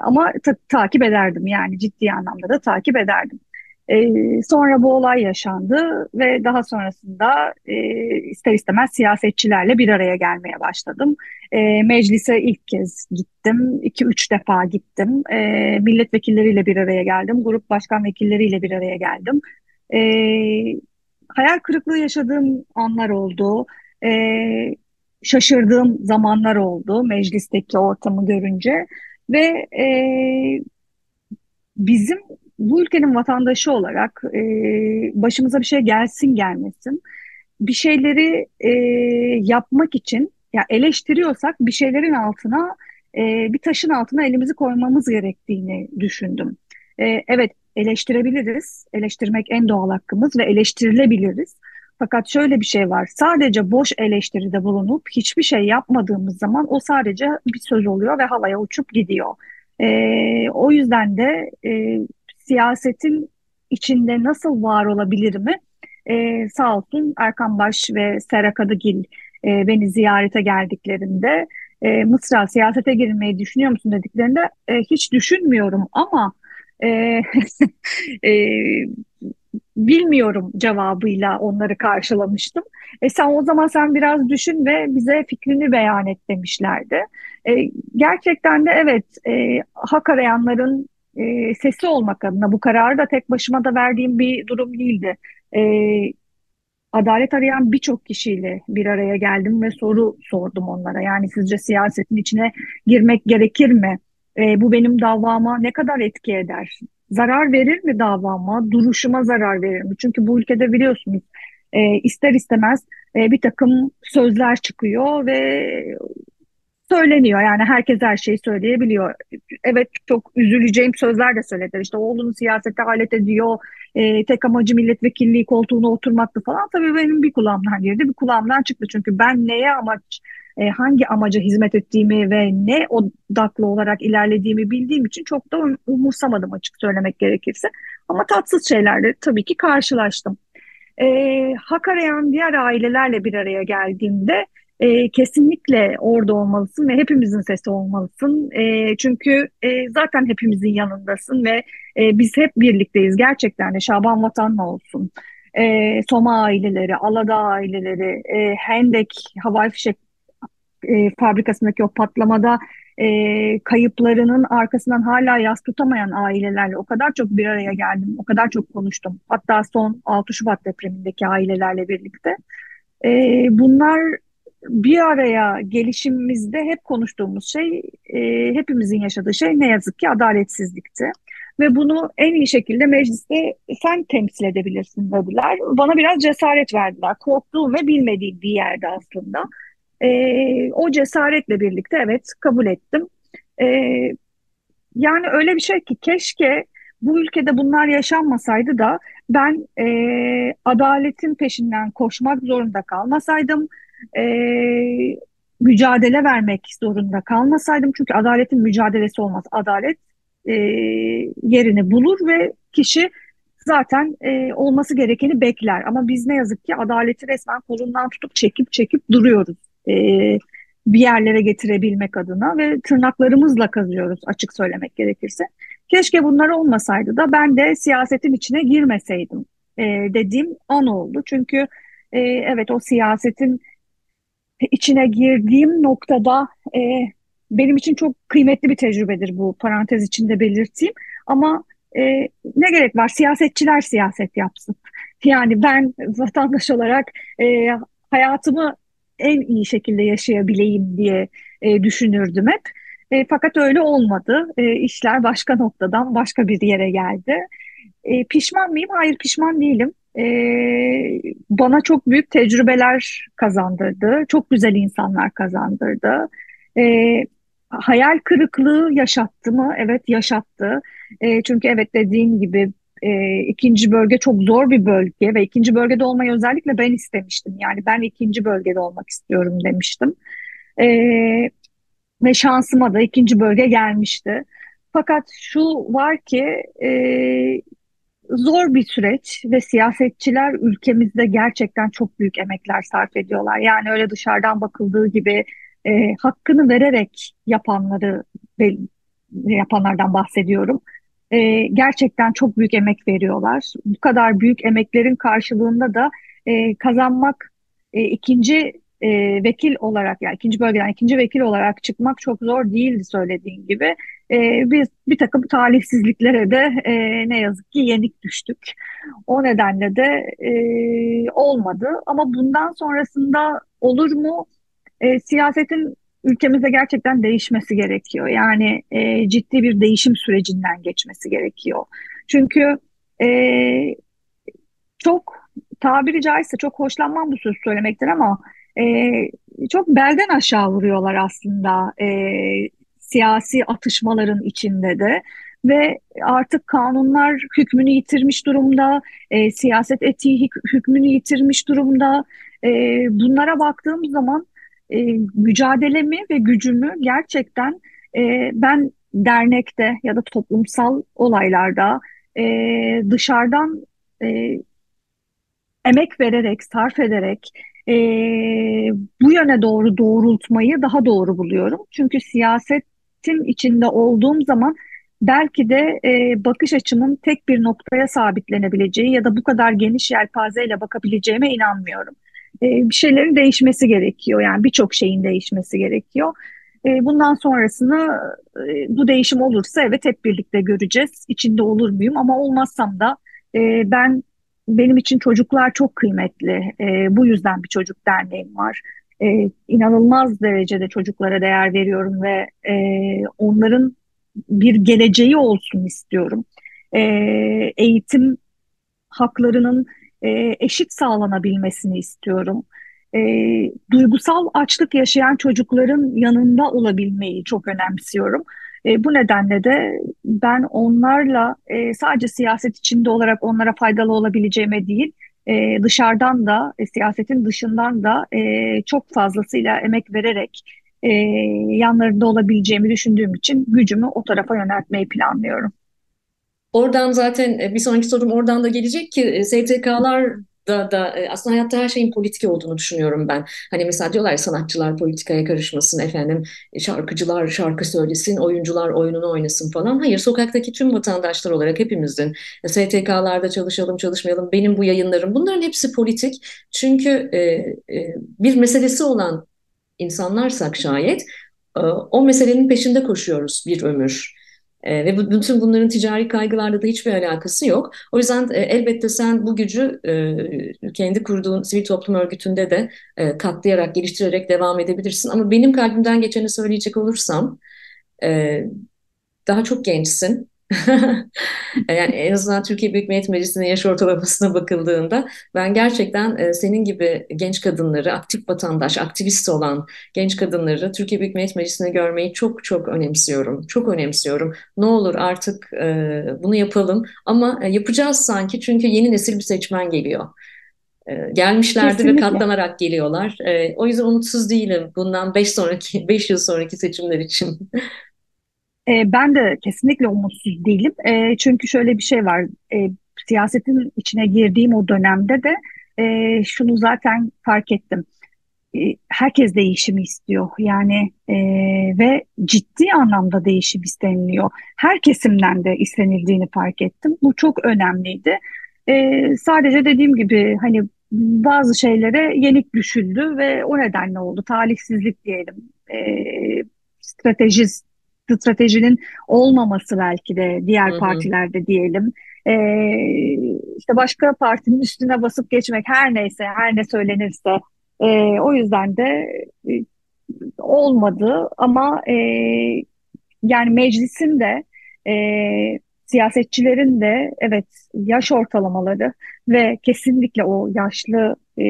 ama ta takip ederdim yani ciddi anlamda da takip ederdim. E, sonra bu olay yaşandı ve daha sonrasında e, ister istemez siyasetçilerle bir araya gelmeye başladım. E, meclise ilk kez gittim, iki üç defa gittim. E, milletvekilleriyle bir araya geldim, grup başkan vekilleriyle bir araya geldim. E, hayal kırıklığı yaşadığım anlar oldu. E, şaşırdığım zamanlar oldu meclisteki ortamı görünce ve e, bizim bu ülkenin vatandaşı olarak e, başımıza bir şey gelsin gelmesin bir şeyleri e, yapmak için ya eleştiriyorsak bir şeylerin altına e, bir taşın altına elimizi koymamız gerektiğini düşündüm. E, evet eleştirebiliriz. Eleştirmek en doğal hakkımız ve eleştirilebiliriz. Fakat şöyle bir şey var. Sadece boş eleştiride bulunup hiçbir şey yapmadığımız zaman o sadece bir söz oluyor ve havaya uçup gidiyor. E, o yüzden de e, siyasetin içinde nasıl var olabilir mi? E, sağ olsun Erkan Baş ve Sera Kadıgil e, beni ziyarete geldiklerinde e, Mısra siyasete girmeyi düşünüyor musun dediklerinde e, hiç düşünmüyorum ama e, bilmiyorum cevabıyla onları karşılamıştım. E sen o zaman sen biraz düşün ve bize fikrini beyan et demişlerdi. E, gerçekten de evet e, hak arayanların e, sesi olmak adına bu kararı da tek başıma da verdiğim bir durum değildi. E, adalet arayan birçok kişiyle bir araya geldim ve soru sordum onlara. Yani sizce siyasetin içine girmek gerekir mi? E, bu benim davama ne kadar etki eder? Zarar verir mi davama? Duruşuma zarar verir mi? Çünkü bu ülkede biliyorsunuz e, ister istemez e, bir takım sözler çıkıyor ve söyleniyor. Yani herkes her şeyi söyleyebiliyor. Evet çok üzüleceğim sözler de söylediler. İşte oğlunu siyasete alet ediyor. E, tek amacı milletvekilliği koltuğuna oturmaktı falan. Tabii benim bir kulağımdan girdi, bir kulağımdan çıktı. Çünkü ben neye amaç, e, hangi amaca hizmet ettiğimi ve ne odaklı olarak ilerlediğimi bildiğim için çok da um, umursamadım açık söylemek gerekirse. Ama tatsız şeylerle tabii ki karşılaştım. E, hak arayan diğer ailelerle bir araya geldiğimde e, kesinlikle orada olmalısın ve hepimizin sesi olmalısın. E, çünkü e, zaten hepimizin yanındasın ve e, biz hep birlikteyiz gerçekten de Şaban Vatan'la olsun. E, Soma aileleri, Alada aileleri, e, Hendek havai fişek e, fabrikasındaki o patlamada e, kayıplarının arkasından hala yas tutamayan ailelerle o kadar çok bir araya geldim, o kadar çok konuştum. Hatta son 6 Şubat depremindeki ailelerle birlikte. E, bunlar bir araya gelişimimizde hep konuştuğumuz şey, e, hepimizin yaşadığı şey ne yazık ki adaletsizlikti. Ve bunu en iyi şekilde mecliste sen temsil edebilirsin dediler. Bana biraz cesaret verdiler. Korktuğum ve bilmediğim bir yerde aslında. E, o cesaretle birlikte evet kabul ettim. E, yani öyle bir şey ki keşke bu ülkede bunlar yaşanmasaydı da ben e, adaletin peşinden koşmak zorunda kalmasaydım, e, mücadele vermek zorunda kalmasaydım. Çünkü adaletin mücadelesi olmaz. Adalet e, yerini bulur ve kişi zaten e, olması gerekeni bekler. Ama biz ne yazık ki adaleti resmen kolundan tutup çekip çekip duruyoruz. E, bir yerlere getirebilmek adına ve tırnaklarımızla kazıyoruz açık söylemek gerekirse. Keşke bunlar olmasaydı da ben de siyasetin içine girmeseydim e, dediğim an oldu. Çünkü e, evet o siyasetin içine girdiğim noktada e, benim için çok kıymetli bir tecrübedir bu parantez içinde belirteyim. Ama e, ne gerek var siyasetçiler siyaset yapsın. Yani ben vatandaş olarak e, hayatımı en iyi şekilde yaşayabileyim diye e, düşünürdüm hep. E, fakat öyle olmadı. E, işler başka noktadan başka bir yere geldi. E, pişman mıyım? Hayır pişman değilim. E, bana çok büyük tecrübeler kazandırdı. Çok güzel insanlar kazandırdı. E, hayal kırıklığı yaşattı mı? Evet yaşattı. E, çünkü evet dediğim gibi e, ikinci bölge çok zor bir bölge ve ikinci bölgede olmayı özellikle ben istemiştim. Yani ben ikinci bölgede olmak istiyorum demiştim. E, ve şansıma da ikinci bölge gelmişti. Fakat şu var ki e, zor bir süreç ve siyasetçiler ülkemizde gerçekten çok büyük emekler sarf ediyorlar. Yani öyle dışarıdan bakıldığı gibi e, hakkını vererek yapanları yapanlardan bahsediyorum e, gerçekten çok büyük emek veriyorlar. Bu kadar büyük emeklerin karşılığında da e, kazanmak e, ikinci e, vekil olarak yani ikinci bölgeden ikinci vekil olarak çıkmak çok zor değildi söylediğin gibi. E, biz bir takım talihsizliklere de e, ne yazık ki yenik düştük. O nedenle de e, olmadı ama bundan sonrasında olur mu? E, siyasetin ülkemizde gerçekten değişmesi gerekiyor. Yani e, ciddi bir değişim sürecinden geçmesi gerekiyor. Çünkü e, çok tabiri caizse çok hoşlanmam bu söz söylemekten ama e, çok belden aşağı vuruyorlar aslında e, siyasi atışmaların içinde de ve artık kanunlar hükmünü yitirmiş durumda, e, siyaset etiği hükmünü yitirmiş durumda. E, bunlara baktığım zaman e, mücadelemi ve gücümü gerçekten e, ben dernekte ya da toplumsal olaylarda e, dışarıdan e, emek vererek, sarf ederek e, bu yöne doğru doğrultmayı daha doğru buluyorum. Çünkü siyasetin içinde olduğum zaman belki de e, bakış açımın tek bir noktaya sabitlenebileceği ya da bu kadar geniş yelpazeyle bakabileceğime inanmıyorum. E, bir şeylerin değişmesi gerekiyor. Yani birçok şeyin değişmesi gerekiyor. E, bundan sonrasını e, bu değişim olursa evet hep birlikte göreceğiz. İçinde olur muyum ama olmazsam da ben benim için çocuklar çok kıymetli. Bu yüzden bir çocuk derneğim var. İnanılmaz derecede çocuklara değer veriyorum ve onların bir geleceği olsun istiyorum. Eğitim haklarının e, eşit sağlanabilmesini istiyorum. E, duygusal açlık yaşayan çocukların yanında olabilmeyi çok önemsiyorum. E, bu nedenle de ben onlarla e, sadece siyaset içinde olarak onlara faydalı olabileceğime değil, e, dışarıdan da, e, siyasetin dışından da e, çok fazlasıyla emek vererek e, yanlarında olabileceğimi düşündüğüm için gücümü o tarafa yöneltmeyi planlıyorum. Oradan zaten e, bir sonraki sorum oradan da gelecek ki e, STK'lar da, da e, aslında hayatta her şeyin politik olduğunu düşünüyorum ben. Hani mesela diyorlar ya sanatçılar politikaya karışmasın efendim, şarkıcılar şarkı söylesin, oyuncular oyununu oynasın falan. Hayır, sokaktaki tüm vatandaşlar olarak hepimizin STK'larda çalışalım çalışmayalım, benim bu yayınlarım bunların hepsi politik. Çünkü e, e, bir meselesi olan insanlarsak şayet o meselenin peşinde koşuyoruz bir ömür. E, ve bütün bunların ticari kaygılarla da hiçbir alakası yok. O yüzden e, elbette sen bu gücü e, kendi kurduğun sivil toplum örgütünde de e, katlayarak, geliştirerek devam edebilirsin. Ama benim kalbimden geçeni söyleyecek olursam, e, daha çok gençsin. yani en azından Türkiye Büyük Millet Meclisi'nin yaş ortalamasına bakıldığında ben gerçekten e, senin gibi genç kadınları, aktif vatandaş, aktivist olan genç kadınları Türkiye Büyük Millet Meclisi'ne görmeyi çok çok önemsiyorum. Çok önemsiyorum. Ne olur artık e, bunu yapalım ama e, yapacağız sanki çünkü yeni nesil bir seçmen geliyor. Gelmişlerdi Kesinlikle. ve katlanarak geliyorlar. O yüzden umutsuz değilim bundan 5 sonraki 5 yıl sonraki seçimler için. E, ben de kesinlikle umutsuz değilim. E, çünkü şöyle bir şey var. E, siyasetin içine girdiğim o dönemde de e, şunu zaten fark ettim. E, herkes değişimi istiyor. Yani e, ve ciddi anlamda değişim isteniliyor. Her kesimden de istenildiğini fark ettim. Bu çok önemliydi. E, sadece dediğim gibi hani bazı şeylere yenik düşüldü ve o nedenle oldu. Talihsizlik diyelim. E, stratejist stratejinin olmaması belki de diğer hı hı. partilerde diyelim. Ee, işte başka partinin üstüne basıp geçmek her neyse, her ne söylenirse e, o yüzden de e, olmadı ama e, yani meclisin de e, siyasetçilerin de evet yaş ortalamaları ve kesinlikle o yaşlı e,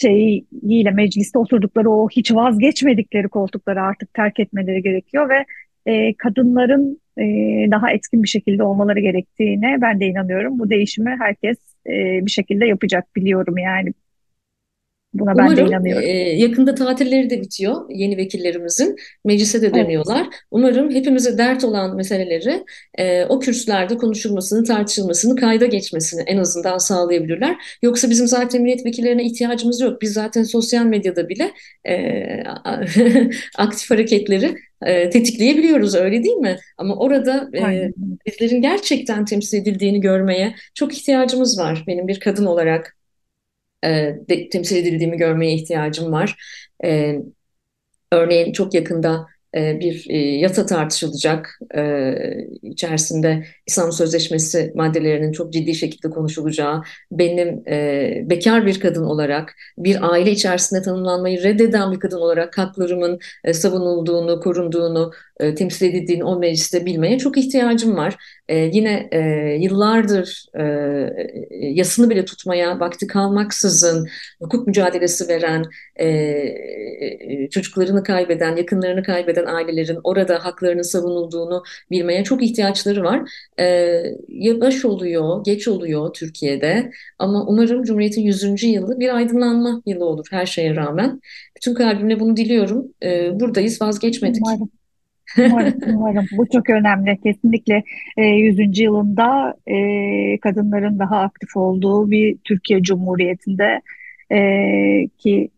şeyiyle mecliste oturdukları o hiç vazgeçmedikleri koltukları artık terk etmeleri gerekiyor ve e, kadınların e, daha etkin bir şekilde olmaları gerektiğine ben de inanıyorum. Bu değişimi herkes e, bir şekilde yapacak biliyorum yani. Buna Umarım, ben de inanıyorum. E, yakında tatilleri de bitiyor yeni vekillerimizin. Meclise de dönüyorlar. Evet. Umarım hepimize dert olan meseleleri e, o kürsülerde konuşulmasını, tartışılmasını, kayda geçmesini en azından sağlayabilirler. Yoksa bizim zaten milletvekillerine ihtiyacımız yok. Biz zaten sosyal medyada bile e, aktif hareketleri e, tetikleyebiliyoruz öyle değil mi? Ama orada e, bizlerin gerçekten temsil edildiğini görmeye çok ihtiyacımız var benim bir kadın olarak e, de, temsil edildiğimi görmeye ihtiyacım var. E, örneğin çok yakında e, bir e, yasa tartışılacak. E, içerisinde İslam Sözleşmesi maddelerinin çok ciddi şekilde konuşulacağı, benim bekar bir kadın olarak, bir aile içerisinde tanımlanmayı reddeden bir kadın olarak haklarımın savunulduğunu, korunduğunu, temsil edildiğini o mecliste bilmeye çok ihtiyacım var. Yine yıllardır yasını bile tutmaya vakti kalmaksızın hukuk mücadelesi veren, çocuklarını kaybeden, yakınlarını kaybeden ailelerin orada haklarının savunulduğunu bilmeye çok ihtiyaçları var. E, baş oluyor, geç oluyor Türkiye'de ama umarım Cumhuriyet'in 100. yılı bir aydınlanma yılı olur her şeye rağmen. Bütün kalbimle bunu diliyorum. E, buradayız, vazgeçmedik. Umarım. Umarım, umarım. Bu çok önemli. Kesinlikle e, 100. yılında e, kadınların daha aktif olduğu bir Türkiye Cumhuriyeti'nde e, ki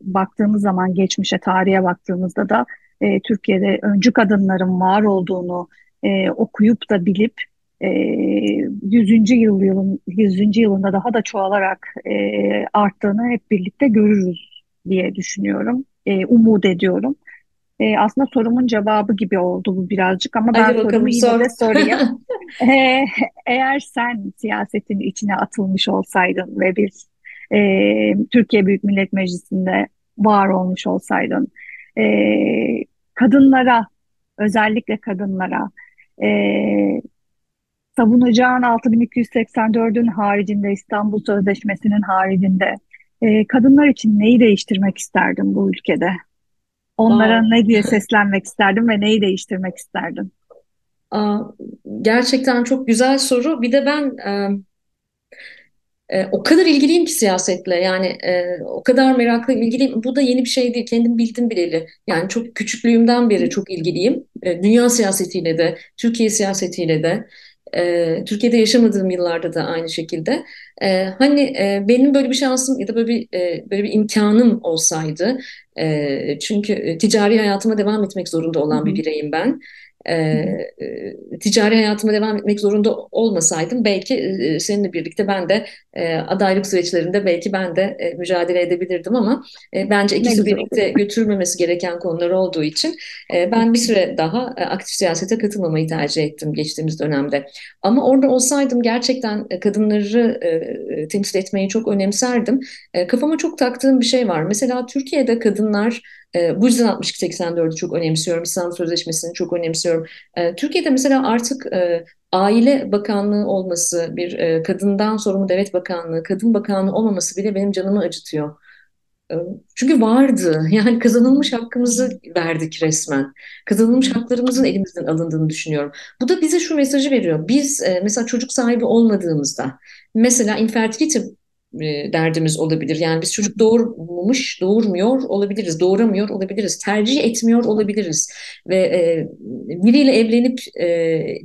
baktığımız zaman geçmişe, tarihe baktığımızda da e, Türkiye'de öncü kadınların var olduğunu e, okuyup da bilip e, 100. yıl yılın 100. yılında daha da çoğalarak e, arttığını hep birlikte görürüz diye düşünüyorum. E, umut ediyorum. E, aslında sorumun cevabı gibi oldu bu birazcık ama ben Hadi sorumu yine de sorayım. e, eğer sen siyasetin içine atılmış olsaydın ve bir e, Türkiye Büyük Millet Meclisi'nde var olmuş olsaydın, e, kadınlara, özellikle kadınlara e, savunacağın 6284'ün haricinde, İstanbul Sözleşmesi'nin haricinde e, kadınlar için neyi değiştirmek isterdin bu ülkede? Onlara Aa. ne diye seslenmek isterdin ve neyi değiştirmek isterdin? Aa, gerçekten çok güzel soru. Bir de ben e, e, o kadar ilgiliyim ki siyasetle yani e, o kadar meraklıyım ilgiliyim. Bu da yeni bir şey değil kendim bildim bileli. Yani çok küçüklüğümden beri çok ilgiliyim. E, dünya siyasetiyle de Türkiye siyasetiyle de. E, Türkiye'de yaşamadığım yıllarda da aynı şekilde. E, hani e, benim böyle bir şansım ya da böyle bir e, böyle bir imkanım olsaydı. E, çünkü ticari hayatıma devam etmek zorunda olan bir bireyim ben. E, e, ticari hayatıma devam etmek zorunda olmasaydım belki e, seninle birlikte ben de e, adaylık süreçlerinde belki ben de e, mücadele edebilirdim ama e, bence ikisi birlikte olur. götürülmemesi gereken konular olduğu için e, ben bir süre daha e, aktif siyasete katılmamayı tercih ettim geçtiğimiz dönemde. Ama orada olsaydım gerçekten e, kadınları e, e, temsil etmeyi çok önemserdim. E, kafama çok taktığım bir şey var. Mesela Türkiye'de kadınlar e, bu yüzden 62-84'ü çok önemsiyorum. İstanbul Sözleşmesi'ni çok önemsiyorum. E, Türkiye'de mesela artık e, Aile Bakanlığı olması, bir e, kadından sorumlu devlet bakanlığı, kadın bakanlığı olmaması bile benim canımı acıtıyor. E, çünkü vardı. Yani kazanılmış hakkımızı verdik resmen. Kazanılmış haklarımızın elimizden alındığını düşünüyorum. Bu da bize şu mesajı veriyor. Biz e, mesela çocuk sahibi olmadığımızda, mesela infertility e, derdimiz olabilir. Yani biz çocuk doğurmuş, doğurmuyor olabiliriz, doğuramıyor olabiliriz, tercih etmiyor olabiliriz ve e, biriyle evlenip e,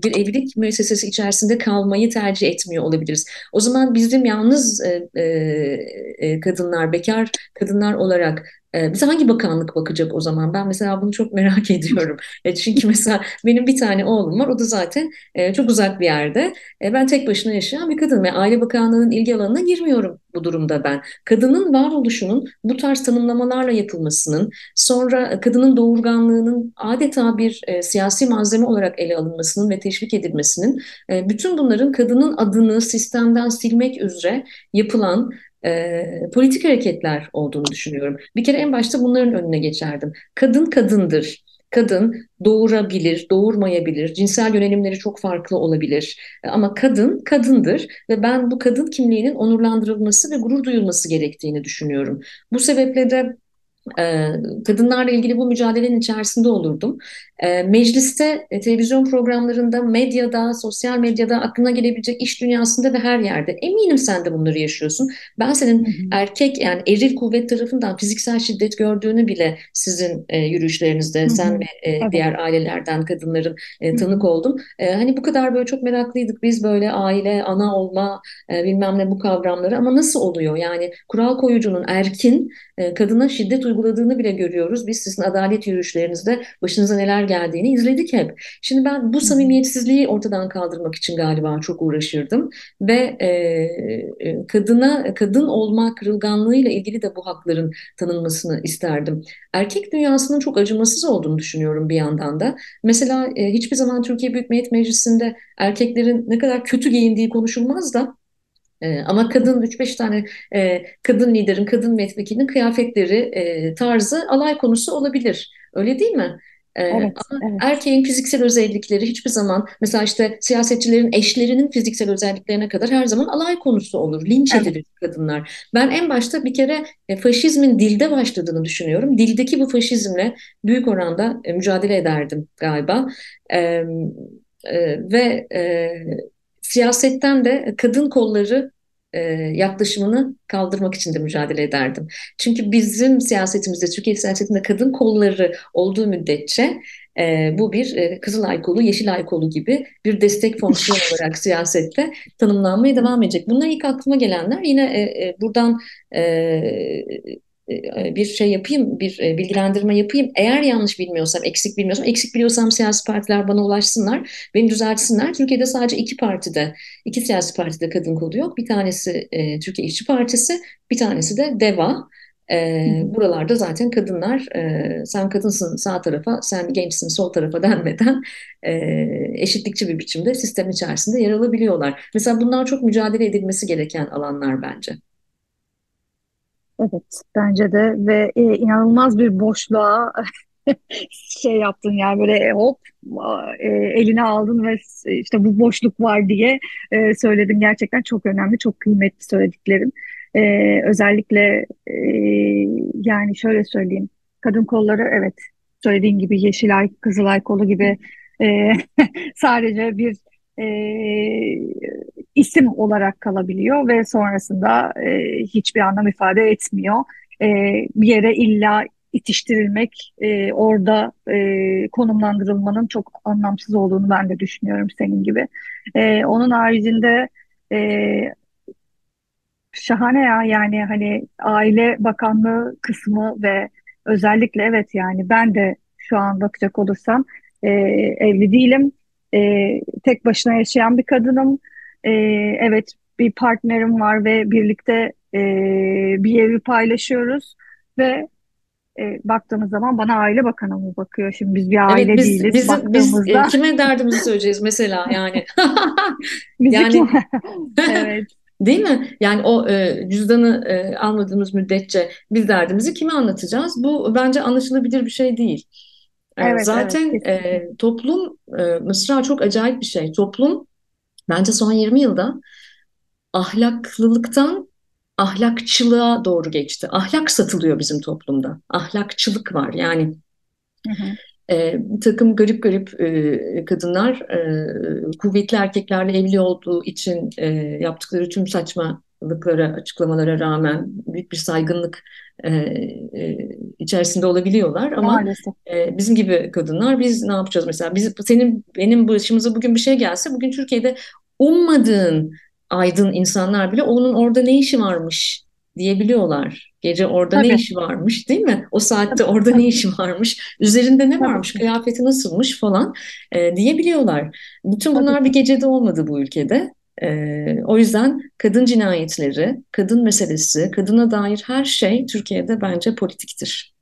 bir evlilik müessesesi içerisinde kalmayı tercih etmiyor olabiliriz. O zaman bizim yalnız kadınlar, bekar kadınlar olarak ee, bize hangi bakanlık bakacak o zaman? Ben mesela bunu çok merak ediyorum. E, çünkü mesela benim bir tane oğlum var. O da zaten e, çok uzak bir yerde. E, ben tek başına yaşayan bir kadın ve Aile Bakanlığı'nın ilgi alanına girmiyorum bu durumda ben. Kadının varoluşunun bu tarz tanımlamalarla yapılmasının, sonra kadının doğurganlığının adeta bir siyasi malzeme olarak ele alınmasının ve teşvik edilmesinin, bütün bunların kadının adını sistemden silmek üzere yapılan e, politik hareketler olduğunu düşünüyorum. Bir kere en başta bunların önüne geçerdim. Kadın kadındır. Kadın doğurabilir, doğurmayabilir, cinsel yönelimleri çok farklı olabilir. Ama kadın kadındır ve ben bu kadın kimliğinin onurlandırılması ve gurur duyulması gerektiğini düşünüyorum. Bu sebeple de e, kadınlarla ilgili bu mücadelenin içerisinde olurdum. E, mecliste, e, televizyon programlarında, medyada, sosyal medyada aklına gelebilecek iş dünyasında ve her yerde. Eminim sen de bunları yaşıyorsun. Ben senin hı hı. erkek yani eril kuvvet tarafından fiziksel şiddet gördüğünü bile sizin e, yürüyüşlerinizde, hı hı. sen ve e, evet. diğer ailelerden kadınların e, tanık hı hı. oldum. E, hani bu kadar böyle çok meraklıydık biz böyle aile, ana olma, e, bilmem ne bu kavramları ama nasıl oluyor? Yani kural koyucunun erkin e, kadına şiddet uyguladığını bile görüyoruz. Biz sizin adalet yürüyüşlerinizde başınıza neler geldiğini izledik hep. Şimdi ben bu samimiyetsizliği ortadan kaldırmak için galiba çok uğraşırdım ve e, e, kadına kadın olma kırılganlığıyla ilgili de bu hakların tanınmasını isterdim. Erkek dünyasının çok acımasız olduğunu düşünüyorum bir yandan da. Mesela e, hiçbir zaman Türkiye Büyük Millet Meclisi'nde erkeklerin ne kadar kötü giyindiği konuşulmaz da e, ama kadın 3-5 tane e, kadın liderin, kadın milletvekilinin kıyafetleri, e, tarzı alay konusu olabilir. Öyle değil mi? E, evet, ama evet. erkeğin fiziksel özellikleri hiçbir zaman mesela işte siyasetçilerin eşlerinin fiziksel özelliklerine kadar her zaman alay konusu olur. Linç evet. edilir kadınlar. Ben en başta bir kere e, faşizmin dilde başladığını düşünüyorum. Dildeki bu faşizmle büyük oranda e, mücadele ederdim galiba. E, e, ve e, siyasetten de kadın kolları e, yaklaşımını kaldırmak için de mücadele ederdim. Çünkü bizim siyasetimizde, Türkiye siyasetinde kadın kolları olduğu müddetçe e, bu bir e, Kızılay kolu, Yeşilay kolu gibi bir destek fonksiyonu olarak siyasette tanımlanmaya devam edecek. Bunlar ilk aklıma gelenler. Yine e, e, buradan e, bir şey yapayım, bir e, bilgilendirme yapayım. Eğer yanlış bilmiyorsam, eksik bilmiyorsam, eksik biliyorsam siyasi partiler bana ulaşsınlar, beni düzeltsinler. Türkiye'de sadece iki partide, iki siyasi partide kadın kolu yok. Bir tanesi e, Türkiye İşçi Partisi, bir tanesi de DEVA. E, buralarda zaten kadınlar e, sen kadınsın sağ tarafa, sen gençsin sol tarafa denmeden e, eşitlikçi bir biçimde sistem içerisinde yer alabiliyorlar. Mesela bunlar çok mücadele edilmesi gereken alanlar bence. Evet, bence de ve e, inanılmaz bir boşluğa şey yaptın yani böyle hop e, eline aldın ve işte bu boşluk var diye e, söyledin. Gerçekten çok önemli, çok kıymetli söylediklerin. E, özellikle e, yani şöyle söyleyeyim, kadın kolları evet söylediğin gibi Yeşilay, Kızılay kolu gibi e, sadece bir e, isim olarak kalabiliyor ve sonrasında e, hiçbir anlam ifade etmiyor. E, bir yere illa itiştirilmek, e, orada e, konumlandırılmanın çok anlamsız olduğunu ben de düşünüyorum senin gibi. E, onun haricinde e, şahane ya yani hani Aile Bakanlığı kısmı ve özellikle evet yani ben de şu an bakacak olursam e, evli değilim. E, tek başına yaşayan bir kadınım. E, evet bir partnerim var ve birlikte e, bir evi paylaşıyoruz ve e, baktığımız zaman bana aile bakanı mı bakıyor? Şimdi biz bir aile Evet biz değiliz bizim biz e, baktığımızda. kime derdimizi söyleyeceğiz mesela yani yani Evet, değil mi? Yani o e, cüzdanı e, almadığımız müddetçe biz derdimizi kime anlatacağız? Bu bence anlaşılabilir bir şey değil. E, evet, evet, zaten kesinlikle. e, toplum e, Mısra çok acayip bir şey. Toplum bence son 20 yılda ahlaklılıktan ahlakçılığa doğru geçti. Ahlak satılıyor bizim toplumda. Ahlakçılık var. Yani Hı hı. e, bir takım garip garip e, kadınlar e, kuvvetli erkeklerle evli olduğu için e, yaptıkları tüm saçmalıklara, açıklamalara rağmen büyük bir saygınlık e, e, içerisinde olabiliyorlar. Ama Maalesef. e, bizim gibi kadınlar biz ne yapacağız mesela? Biz, senin benim başımıza bugün bir şey gelse bugün Türkiye'de ummadığın aydın insanlar bile onun orada ne işi varmış diyebiliyorlar. Gece orada ne Tabii, işi varmış değil mi? O saatte tabii, orada ne tabii, işi varmış? Üzerinde ne tabii varmış? Kıyafeti nasılmış falan e, diyebiliyorlar. Bütün tabii bunlar bir ki. gecede olmadı bu ülkede. E, o yüzden kadın cinayetleri, kadın meselesi, kadına dair her şey Türkiye'de bence politiktir.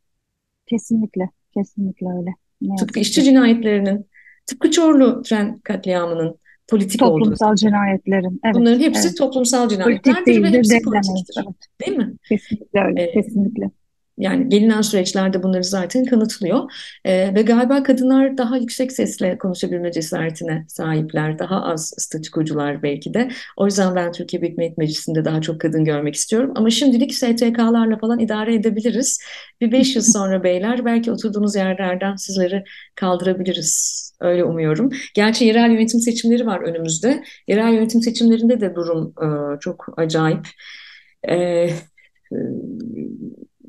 Kesinlikle, kesinlikle öyle. Ne Tıpkı işçi ki. cinayetlerinin, tıpkı Çorlu tren katliamının politik olduğu Toplumsal cinayetlerin, evet, Bunların hepsi evet. toplumsal Politik cinayetlerdir ve değildir hepsi politiktir. Evet, Değil mi? kesinlikle öyle, Ee, kesinlikle. Yani gelinen süreçlerde bunları zaten kanıtlıyor. Ee, ve galiba kadınlar daha yüksek sesle konuşabilme cesaretine sahipler. Daha az statükocular belki de. O yüzden ben Türkiye Büyük Millet Meclisi'nde daha çok kadın görmek istiyorum. Ama şimdilik STK'larla falan idare edebiliriz. Bir beş yıl sonra beyler belki oturduğunuz yerlerden sizleri kaldırabiliriz. Öyle umuyorum. Gerçi yerel yönetim seçimleri var önümüzde. Yerel yönetim seçimlerinde de durum e, çok acayip. E, e,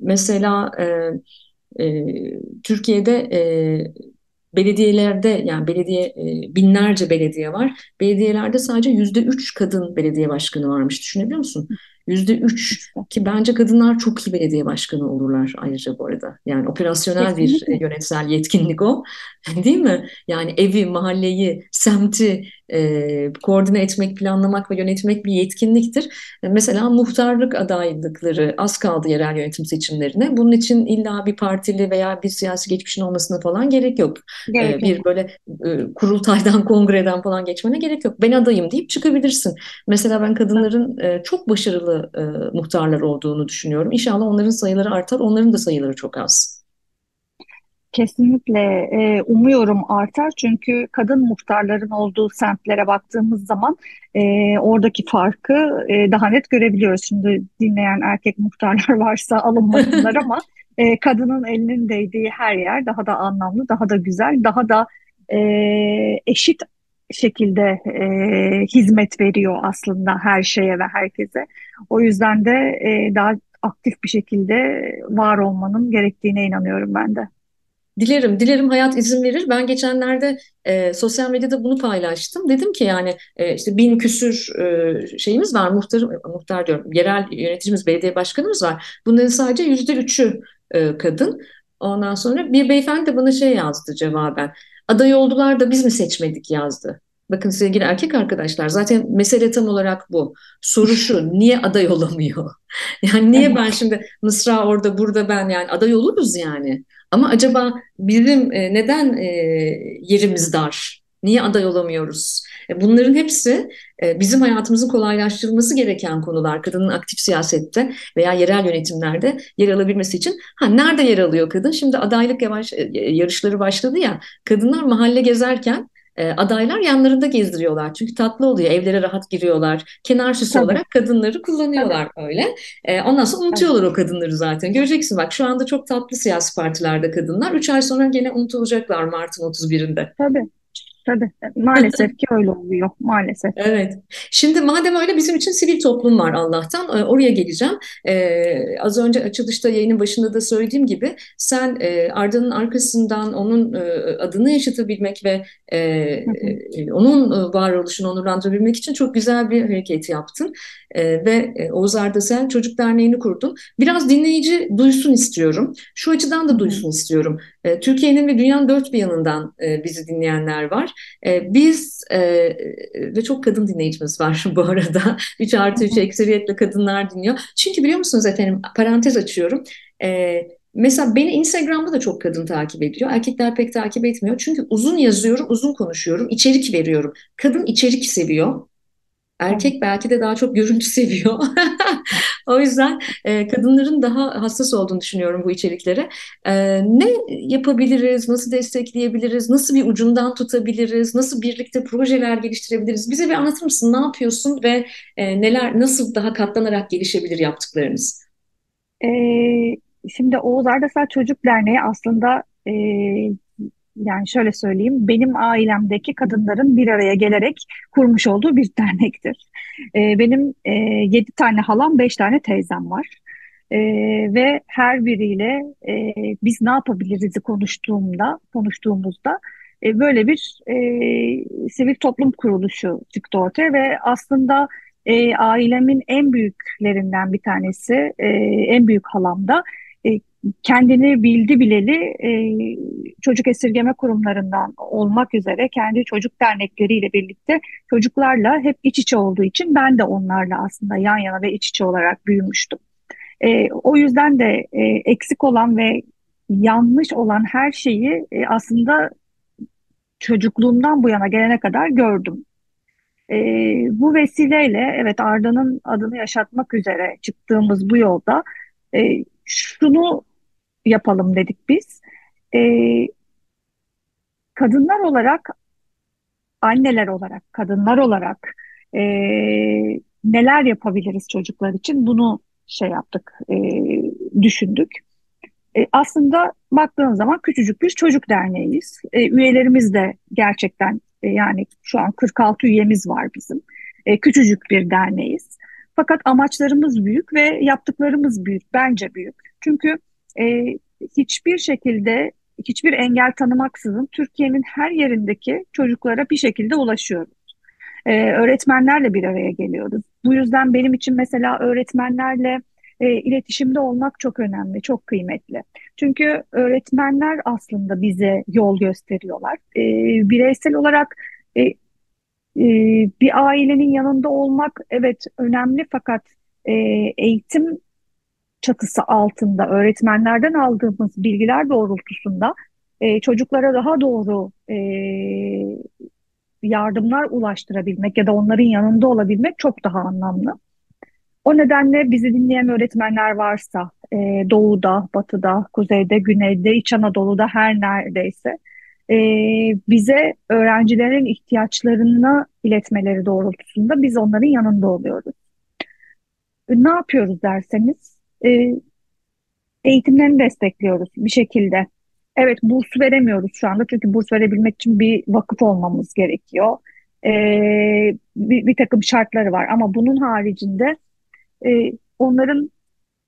mesela e, e, Türkiye'de e, belediyelerde yani belediye e, binlerce belediye var. Belediyelerde sadece yüzde üç kadın belediye başkanı varmış. Düşünebiliyor musun? Yüzde üç ki bence kadınlar çok iyi belediye başkanı olurlar ayrıca bu arada. Yani operasyonel bir e, yönetsel yetkinlik o. Değil mi? Yani evi, mahalleyi, semti e, koordine etmek, planlamak ve yönetmek bir yetkinliktir. E, Mesela muhtarlık adaylıkları az kaldı yerel yönetim seçimlerine. Bunun için illa bir partili veya bir siyasi geçmişin olmasına falan gerek yok. E, Gerek bir yok. böyle e, kurultaydan, kongreden falan geçmene gerek yok. Ben adayım deyip çıkabilirsin. Mesela ben kadınların e, çok başarılı e, muhtarlar olduğunu düşünüyorum. İnşallah onların sayıları artar, onların da sayıları çok az. Kesinlikle e, umuyorum artar çünkü kadın muhtarların olduğu semtlere baktığımız zaman e, oradaki farkı e, daha net görebiliyoruz. Şimdi dinleyen erkek muhtarlar varsa alınmasınlar ama e, kadının elinin değdiği her yer daha da anlamlı, daha da güzel, daha da e, eşit şekilde e, hizmet veriyor aslında her şeye ve herkese. O yüzden de e, daha aktif bir şekilde var olmanın gerektiğine inanıyorum ben de. Dilerim, dilerim hayat izin verir. Ben geçenlerde e, sosyal medyada bunu paylaştım. Dedim ki yani e, işte bin küsür e, şeyimiz var, muhtar, muhtar diyorum, yerel yöneticimiz, belediye başkanımız var. Bunların sadece yüzde üçü e, kadın. Ondan sonra bir beyefendi de bana şey yazdı cevaben. Aday oldular da biz mi seçmedik yazdı. Bakın sevgili erkek arkadaşlar zaten mesele tam olarak bu. Soru şu, niye aday olamıyor? Yani niye ben şimdi Mısra orada burada ben yani aday oluruz yani. Ama acaba bizim e, neden e, yerimiz dar? Niye aday olamıyoruz? E, bunların hepsi bizim hayatımızın kolaylaştırılması gereken konular. Kadının aktif siyasette veya yerel yönetimlerde yer alabilmesi için. Ha nerede yer alıyor kadın? Şimdi adaylık yavaş yarışları başladı ya. Kadınlar mahalle gezerken e, adaylar yanlarında gezdiriyorlar. Çünkü tatlı oluyor. Evlere rahat giriyorlar. Kenar süsü Tabii, olarak kadınları tabii, kullanıyorlar öyle. E, ondan sonra tabii, unutuyorlar o kadınları zaten. Göreceksin bak şu anda çok tatlı siyasi partilerde kadınlar. Üç ay sonra gene unutulacaklar Mart'ın 31'inde. tabii, tabii. Maalesef ki öyle oluyor, maalesef. Evet. Şimdi madem öyle bizim için sivil toplum var Allah'tan. Ee, Oraya geleceğim. Ee, az önce açılışta yayının başında da söylediğim gibi sen e, Arda'nın arkasından onun e, adını yaşatabilmek ve e, e, onun e, varoluşunu onurlandırabilmek için çok güzel bir hareket yaptın. E, ve e, Oğuz Ardasel Çocuk Derneği'ni kurdun. Biraz dinleyici duysun istiyorum. Şu açıdan da duysun istiyorum. E, Türkiye'nin ve dünyanın dört bir yanından e, bizi dinleyenler var. E, biz e, ve çok kadın dinleyicimiz var bu arada. 3 artı 3 ekseriyetle kadınlar dinliyor. Çünkü biliyor musunuz efendim parantez açıyorum. E, Mesela beni Instagram'da da çok kadın takip ediyor. Erkekler pek takip etmiyor. Çünkü uzun yazıyorum, uzun konuşuyorum, içerik veriyorum. Kadın içerik seviyor. Erkek belki de daha çok görüntü seviyor. o yüzden e, kadınların daha hassas olduğunu düşünüyorum bu içeriklere. E, ne yapabiliriz, nasıl destekleyebiliriz, nasıl bir ucundan tutabiliriz, nasıl birlikte projeler geliştirebiliriz? Bize bir anlatır mısın? Ne yapıyorsun ve e, neler, nasıl daha katlanarak gelişebilir yaptıklarınız? E, şimdi Oğuz Ardasal Çocuk Derneği aslında e, yani şöyle söyleyeyim, benim ailemdeki kadınların bir araya gelerek kurmuş olduğu bir dernektir. E, benim e, yedi tane halam, beş tane teyzem var. E, ve her biriyle e, biz ne yapabiliriz konuştuğumda, konuştuğumuzda e, böyle bir e, sivil toplum kuruluşu çıktı ortaya ve aslında e, ailemin en büyüklerinden bir tanesi, e, en büyük halam da e, kendini bildi bileli e, çocuk esirgeme kurumlarından olmak üzere kendi çocuk dernekleriyle birlikte çocuklarla hep iç içe olduğu için ben de onlarla aslında yan yana ve iç içe olarak büyümüştüm. E, o yüzden de e, eksik olan ve yanlış olan her şeyi e, aslında çocukluğumdan bu yana gelene kadar gördüm. E, bu vesileyle evet Arda'nın adını yaşatmak üzere çıktığımız bu yolda e, şunu yapalım dedik biz. E, kadınlar olarak, anneler olarak, kadınlar olarak e, neler yapabiliriz çocuklar için bunu şey yaptık, e, düşündük. E, aslında baktığın zaman küçücük bir çocuk derneğiyiz. E, üyelerimiz de gerçekten e, yani şu an 46 üyemiz var bizim. E, küçücük bir derneğiz. Fakat amaçlarımız büyük ve yaptıklarımız büyük, bence büyük. Çünkü e, hiçbir şekilde hiçbir engel tanımaksızın Türkiye'nin her yerindeki çocuklara bir şekilde ulaşıyoruz. Ee, öğretmenlerle bir araya geliyoruz. Bu yüzden benim için mesela öğretmenlerle e, iletişimde olmak çok önemli, çok kıymetli. Çünkü öğretmenler aslında bize yol gösteriyorlar. E, bireysel olarak e, e, bir ailenin yanında olmak evet önemli fakat e, eğitim çatısı altında öğretmenlerden aldığımız bilgiler doğrultusunda e, çocuklara daha doğru e, yardımlar ulaştırabilmek ya da onların yanında olabilmek çok daha anlamlı. O nedenle bizi dinleyen öğretmenler varsa e, doğuda, batıda, kuzeyde, güneyde, İç Anadolu'da her neredeyse e, bize öğrencilerin ihtiyaçlarını iletmeleri doğrultusunda biz onların yanında oluyoruz. Ne yapıyoruz derseniz e, eğitimlerini destekliyoruz bir şekilde. Evet burs veremiyoruz şu anda çünkü burs verebilmek için bir vakıf olmamız gerekiyor. E, bir, bir takım şartları var ama bunun haricinde e, onların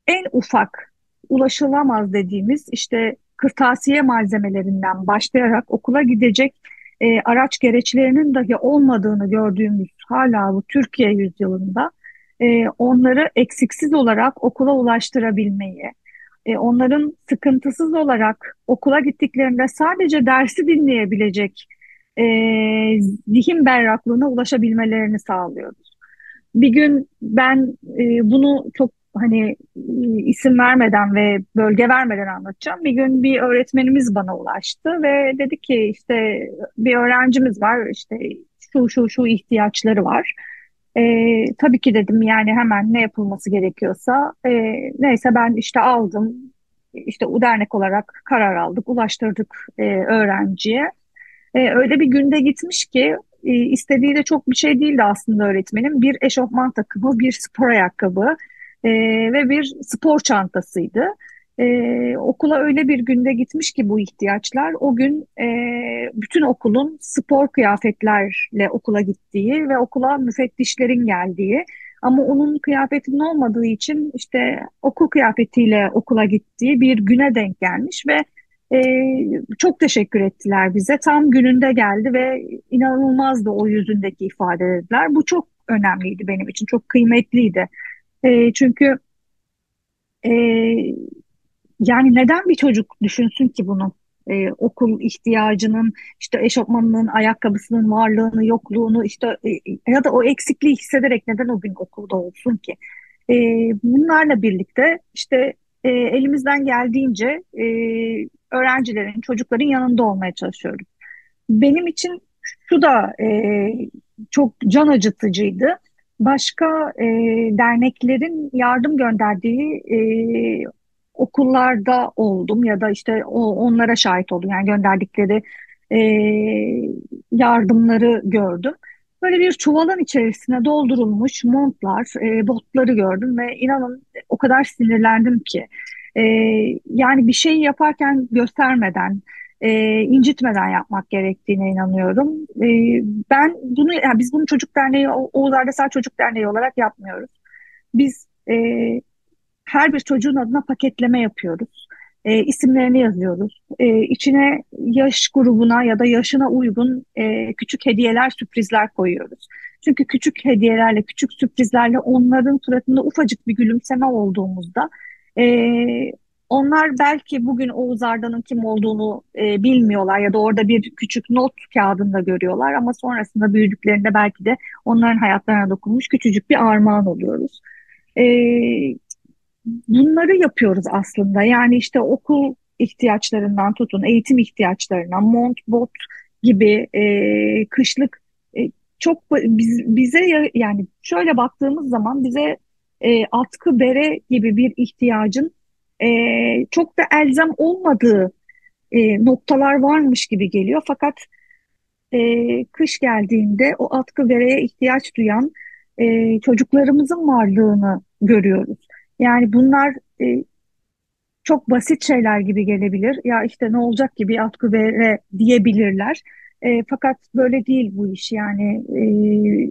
en ufak ulaşılamaz dediğimiz işte kırtasiye malzemelerinden başlayarak okula gidecek e, araç gereçlerinin dahi olmadığını gördüğümüz hala bu Türkiye yüzyılında e, onları eksiksiz olarak okula ulaştırabilmeyi, e, onların sıkıntısız olarak okula gittiklerinde sadece dersi dinleyebilecek e, zihin berraklığına ulaşabilmelerini sağlıyoruz. Bir gün ben e, bunu çok hani isim vermeden ve bölge vermeden anlatacağım. Bir gün bir öğretmenimiz bana ulaştı ve dedi ki işte bir öğrencimiz var işte şu şu şu ihtiyaçları var e, tabii ki dedim yani hemen ne yapılması gerekiyorsa e, neyse ben işte aldım işte dernek olarak karar aldık ulaştırdık e, öğrenciye. E, öyle bir günde gitmiş ki e, istediği de çok bir şey değildi aslında öğretmenim. Bir eşofman takımı, bir spor ayakkabı e, ve bir spor çantasıydı. Ee, okula öyle bir günde gitmiş ki bu ihtiyaçlar. O gün e, bütün okulun spor kıyafetlerle okula gittiği ve okula müfettişlerin geldiği ama onun kıyafetinin olmadığı için işte okul kıyafetiyle okula gittiği bir güne denk gelmiş ve e, çok teşekkür ettiler bize. Tam gününde geldi ve inanılmazdı o yüzündeki ifade dediler. Bu çok önemliydi benim için, çok kıymetliydi. E, çünkü e, yani neden bir çocuk düşünsün ki bunu? Ee, okul ihtiyacının, işte eşofmanının, ayakkabısının varlığını, yokluğunu, işte e, ya da o eksikliği hissederek neden o gün okulda olsun ki? Ee, bunlarla birlikte işte e, elimizden geldiğince e, öğrencilerin, çocukların yanında olmaya çalışıyoruz. Benim için şu da e, çok can acıtıcıydı. Başka e, derneklerin yardım gönderdiği e, okullarda oldum ya da işte o, onlara şahit oldum. Yani gönderdikleri e, yardımları gördüm. Böyle bir çuvalın içerisine doldurulmuş montlar, e, botları gördüm ve inanın o kadar sinirlendim ki. E, yani bir şeyi yaparken göstermeden, e, incitmeden yapmak gerektiğine inanıyorum. E, ben bunu, yani biz bunu çocuk derneği, Oğuz Ardesel Çocuk Derneği olarak yapmıyoruz. Biz e, her bir çocuğun adına paketleme yapıyoruz. E, isimlerini yazıyoruz. E, içine yaş grubuna ya da yaşına uygun e, küçük hediyeler, sürprizler koyuyoruz. Çünkü küçük hediyelerle, küçük sürprizlerle onların suratında ufacık bir gülümseme olduğumuzda e, onlar belki bugün Oğuz Arda'nın kim olduğunu e, bilmiyorlar ya da orada bir küçük not kağıdında görüyorlar ama sonrasında büyüdüklerinde belki de onların hayatlarına dokunmuş küçücük bir armağan oluyoruz. E, bunları yapıyoruz aslında. Yani işte okul ihtiyaçlarından tutun, eğitim ihtiyaçlarına, mont, bot gibi e, kışlık e, çok biz, bize yani şöyle baktığımız zaman bize e, atkı bere gibi bir ihtiyacın e, çok da elzem olmadığı e, noktalar varmış gibi geliyor. Fakat e, kış geldiğinde o atkı bereye ihtiyaç duyan e, çocuklarımızın varlığını görüyoruz. Yani bunlar e, çok basit şeyler gibi gelebilir. Ya işte ne olacak ki bir atkı vere diyebilirler. E, fakat böyle değil bu iş. Yani e,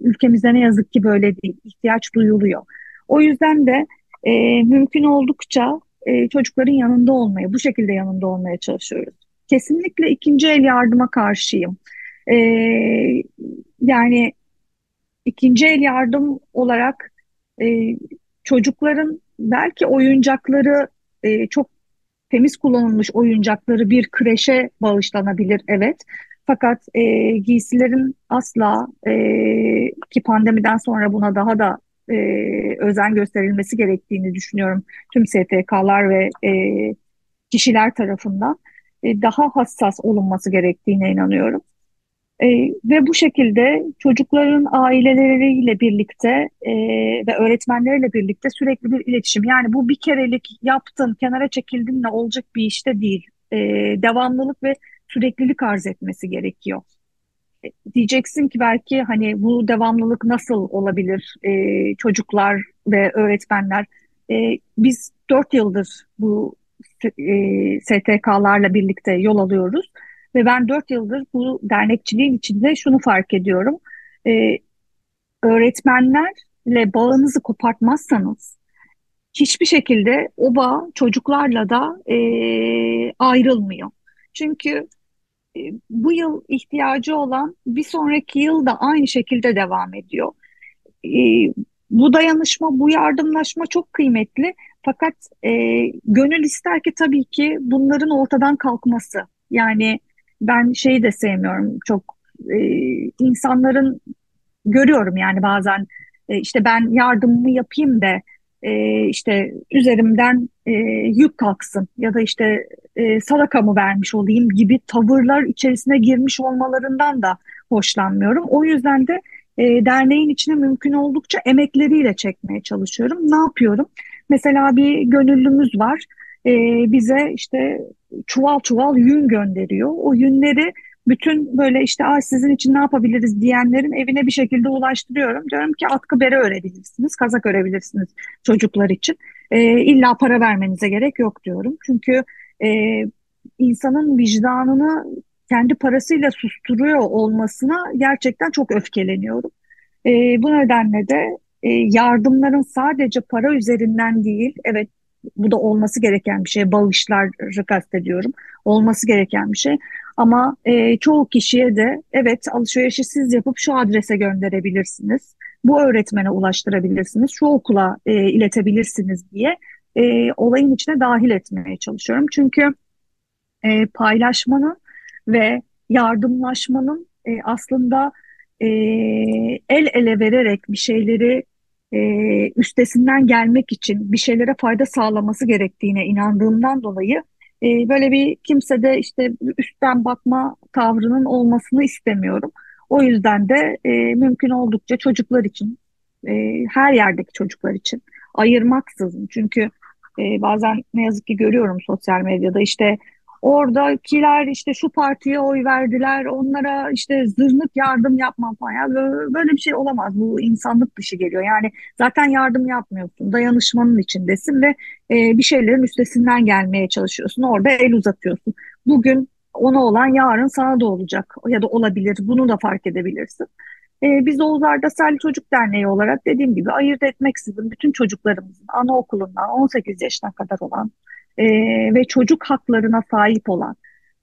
ülkemizde ne yazık ki böyle değil. İhtiyaç duyuluyor. O yüzden de e, mümkün oldukça e, çocukların yanında olmaya, bu şekilde yanında olmaya çalışıyoruz. Kesinlikle ikinci el yardıma karşıyım. E, yani ikinci el yardım olarak e, çocukların belki oyuncakları e, çok temiz kullanılmış oyuncakları bir kreşe bağışlanabilir evet. Fakat e, giysilerin asla e, ki pandemiden sonra buna daha da e, özen gösterilmesi gerektiğini düşünüyorum tüm STK'lar ve e, kişiler tarafından e, daha hassas olunması gerektiğine inanıyorum. E, ve bu şekilde çocukların aileleriyle birlikte e, ve öğretmenleriyle birlikte sürekli bir iletişim. Yani bu bir kerelik yaptın, kenara çekildin ne olacak bir işte değil. E, devamlılık ve süreklilik arz etmesi gerekiyor. E, diyeceksin ki belki hani bu devamlılık nasıl olabilir e, çocuklar ve öğretmenler? E, biz dört yıldır bu e, STK'larla birlikte yol alıyoruz. Ve ben dört yıldır bu dernekçiliğin içinde şunu fark ediyorum. Ee, öğretmenlerle bağınızı kopartmazsanız hiçbir şekilde o bağ çocuklarla da e, ayrılmıyor. Çünkü e, bu yıl ihtiyacı olan bir sonraki yıl da aynı şekilde devam ediyor. E, bu dayanışma, bu yardımlaşma çok kıymetli. Fakat e, gönül ister ki tabii ki bunların ortadan kalkması. Yani ben şeyi de sevmiyorum çok e, insanların görüyorum yani bazen e, işte ben yardımımı yapayım da e, işte üzerimden e, yük kalksın ya da işte e, sadakamı vermiş olayım gibi tavırlar içerisine girmiş olmalarından da hoşlanmıyorum. O yüzden de e, derneğin içine mümkün oldukça emekleriyle çekmeye çalışıyorum. Ne yapıyorum? Mesela bir gönüllümüz var e, bize işte çuval çuval yün gönderiyor. O yünleri bütün böyle işte Ay, sizin için ne yapabiliriz diyenlerin evine bir şekilde ulaştırıyorum. Diyorum ki atkı bere örebilirsiniz, kazak örebilirsiniz çocuklar için. E, illa para vermenize gerek yok diyorum. Çünkü e, insanın vicdanını kendi parasıyla susturuyor olmasına gerçekten çok öfkeleniyorum. E, bu nedenle de e, yardımların sadece para üzerinden değil, evet bu da olması gereken bir şey. Bağışları kastediyorum. Olması gereken bir şey. Ama e, çoğu kişiye de evet alışverişi siz yapıp şu adrese gönderebilirsiniz. bu öğretmene ulaştırabilirsiniz, şu okula e, iletebilirsiniz diye e, olayın içine dahil etmeye çalışıyorum. Çünkü e, paylaşmanın ve yardımlaşmanın e, aslında e, el ele vererek bir şeyleri e, üstesinden gelmek için bir şeylere fayda sağlaması gerektiğine inandığımdan dolayı e, böyle bir kimsede işte üstten bakma tavrının olmasını istemiyorum. O yüzden de e, mümkün oldukça çocuklar için, e, her yerdeki çocuklar için ayırmaksızın. Çünkü e, bazen ne yazık ki görüyorum sosyal medyada işte Oradakiler işte şu partiye oy verdiler, onlara işte zırnık yardım yapmam falan. Ya böyle bir şey olamaz. Bu insanlık dışı geliyor. Yani zaten yardım yapmıyorsun. Dayanışmanın içindesin ve e, bir şeylerin üstesinden gelmeye çalışıyorsun. Orada el uzatıyorsun. Bugün ona olan yarın sana da olacak ya da olabilir. Bunu da fark edebilirsin. E, biz Oğuz Ardasel Çocuk Derneği olarak dediğim gibi ayırt etmeksizin bütün çocuklarımızın anaokulundan 18 yaşına kadar olan e, ve çocuk haklarına sahip olan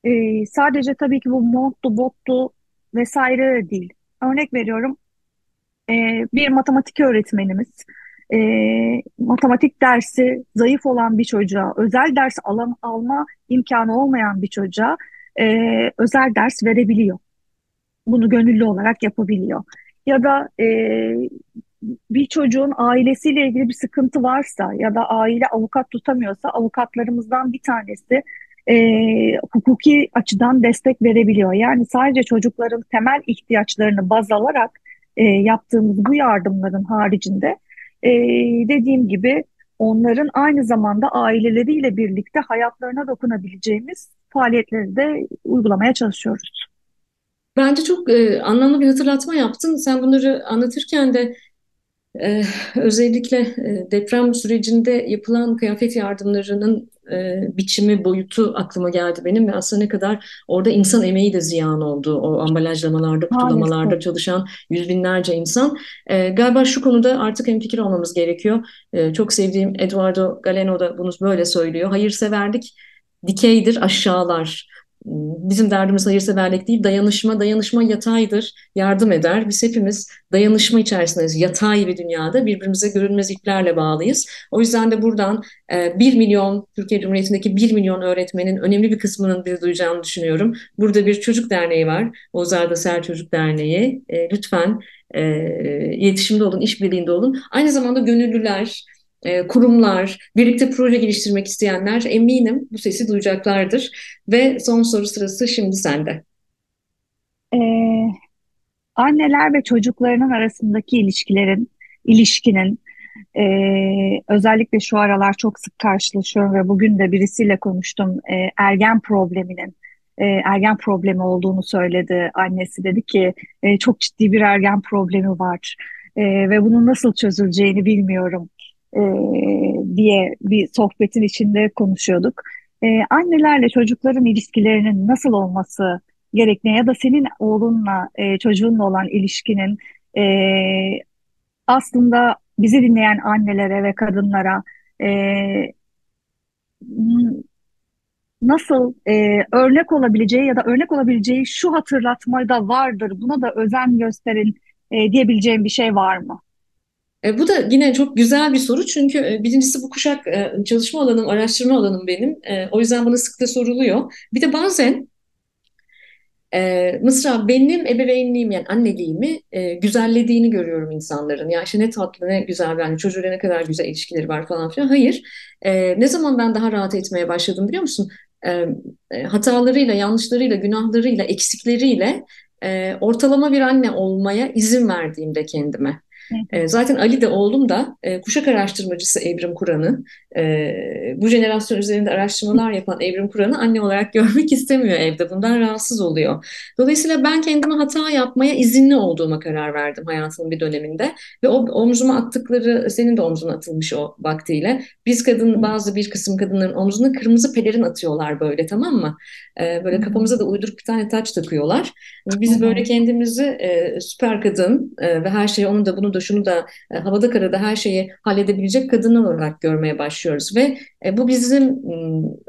e, sadece tabii ki bu monttu, bottu vesaire değil. Örnek veriyorum e, bir matematik öğretmenimiz e, matematik dersi zayıf olan bir çocuğa, özel ders alam, alma imkanı olmayan bir çocuğa e, özel ders verebiliyor. Bunu gönüllü olarak yapabiliyor. Ya da e, bir çocuğun ailesiyle ilgili bir sıkıntı varsa ya da aile avukat tutamıyorsa avukatlarımızdan bir tanesi e, hukuki açıdan destek verebiliyor. Yani sadece çocukların temel ihtiyaçlarını baz alarak e, yaptığımız bu yardımların haricinde e, dediğim gibi onların aynı zamanda aileleriyle birlikte hayatlarına dokunabileceğimiz faaliyetleri de uygulamaya çalışıyoruz. Bence çok e, anlamlı bir hatırlatma yaptın. Sen bunları anlatırken de ee, özellikle e, deprem sürecinde yapılan kıyafet yardımlarının e, biçimi, boyutu aklıma geldi benim ve aslında ne kadar orada insan emeği de ziyan oldu. O ambalajlamalarda, kutulamalarda çalışan yüz binlerce insan. E, galiba şu konuda artık hemfikir olmamız gerekiyor. E, çok sevdiğim Eduardo Galeno da bunu böyle söylüyor. Hayırseverlik dikeydir, aşağılar. Bizim derdimiz hayırseverlik değil, dayanışma. Dayanışma yataydır, yardım eder. Biz hepimiz dayanışma içerisindeyiz. Yatay bir dünyada birbirimize görünmez iplerle bağlıyız. O yüzden de buradan e, 1 milyon, Türkiye Cumhuriyeti'ndeki 1 milyon öğretmenin önemli bir kısmının bizi duyacağını düşünüyorum. Burada bir çocuk derneği var. Ozar'da Ser Çocuk Derneği. E, lütfen e, iletişimde olun, işbirliğinde olun. Aynı zamanda gönüllüler, e, kurumlar, birlikte proje geliştirmek isteyenler eminim bu sesi duyacaklardır. Ve son soru sırası şimdi sende. Ee, anneler ve çocuklarının arasındaki ilişkilerin, ilişkinin e, özellikle şu aralar çok sık karşılaşıyorum ve bugün de birisiyle konuştum. E, ergen probleminin, e, ergen problemi olduğunu söyledi. Annesi dedi ki e, çok ciddi bir ergen problemi var ve bunun nasıl çözüleceğini bilmiyorum e, diye bir sohbetin içinde konuşuyorduk. E, annelerle çocukların ilişkilerinin nasıl olması gerektiğine ya da senin oğlunla e, çocuğunla olan ilişkinin e, aslında bizi dinleyen annelere ve kadınlara e, nasıl e, örnek olabileceği ya da örnek olabileceği şu hatırlatmada vardır, buna da özen gösterin e, diyebileceğim bir şey var mı? E, bu da yine çok güzel bir soru çünkü e, birincisi bu kuşak e, çalışma alanım, araştırma alanım benim. E, o yüzden bana sık da soruluyor. Bir de bazen Mısra benim ebeveynliğim yani anneliğimi e, güzellediğini görüyorum insanların. Ya işte ne tatlı ne güzel yani çocuğuyla ne kadar güzel ilişkileri var falan filan. Hayır. Ne zaman ben daha rahat etmeye başladım biliyor musun? Hatalarıyla, yanlışlarıyla, günahlarıyla, eksikleriyle ortalama bir anne olmaya izin verdiğimde kendime. E, zaten Ali de oğlum da e, kuşak araştırmacısı Evrim Kur'an'ı. E, bu jenerasyon üzerinde araştırmalar yapan Evrim Kur'an'ı anne olarak görmek istemiyor evde. Bundan rahatsız oluyor. Dolayısıyla ben kendime hata yapmaya izinli olduğuma karar verdim hayatımın bir döneminde. Ve o omzuma attıkları, senin de omzuna atılmış o vaktiyle. Biz kadın, bazı bir kısım kadınların omzuna kırmızı pelerin atıyorlar böyle tamam mı? E, böyle kafamıza da uyduruk bir tane taç takıyorlar. Biz böyle kendimizi e, süper kadın e, ve her şey onun da bunu da şunu da e, havada karada her şeyi halledebilecek kadınlar olarak görmeye başlıyoruz ve e, bu bizim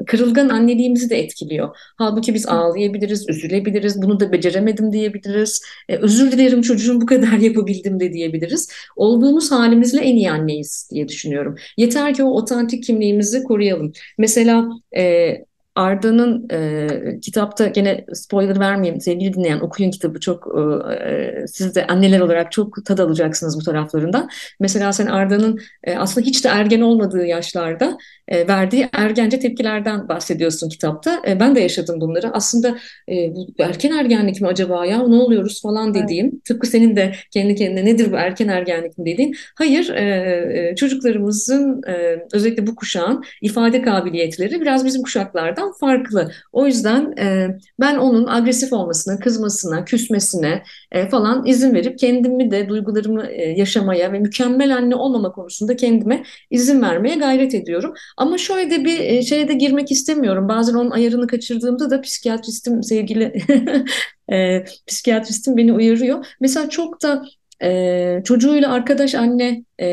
kırılgan anneliğimizi de etkiliyor. Halbuki biz ağlayabiliriz, üzülebiliriz, bunu da beceremedim diyebiliriz, e, özür dilerim çocuğum bu kadar yapabildim de diyebiliriz. Olduğumuz halimizle en iyi anneyiz diye düşünüyorum. Yeter ki o otantik kimliğimizi koruyalım. Mesela e, Arda'nın e, kitapta gene spoiler vermeyeyim sevgili dinleyen okuyun kitabı çok e, siz de anneler olarak çok tad alacaksınız bu taraflarından. Mesela sen Arda'nın e, aslında hiç de ergen olmadığı yaşlarda e, verdiği ergence tepkilerden bahsediyorsun kitapta. E, ben de yaşadım bunları. Aslında e, erken ergenlik mi acaba ya ne oluyoruz falan dediğim evet. tıpkı senin de kendi kendine nedir bu erken ergenlik mi dediğin. Hayır e, e, çocuklarımızın e, özellikle bu kuşağın ifade kabiliyetleri biraz bizim kuşaklardan farklı. O yüzden e, ben onun agresif olmasına, kızmasına, küsmesine e, falan izin verip kendimi de duygularımı e, yaşamaya ve mükemmel anne olmama konusunda kendime izin vermeye gayret ediyorum. Ama şöyle de bir e, şeye de girmek istemiyorum. Bazen onun ayarını kaçırdığımda da psikiyatristim sevgili e, psikiyatristim beni uyarıyor. Mesela çok da e, çocuğuyla arkadaş anne e,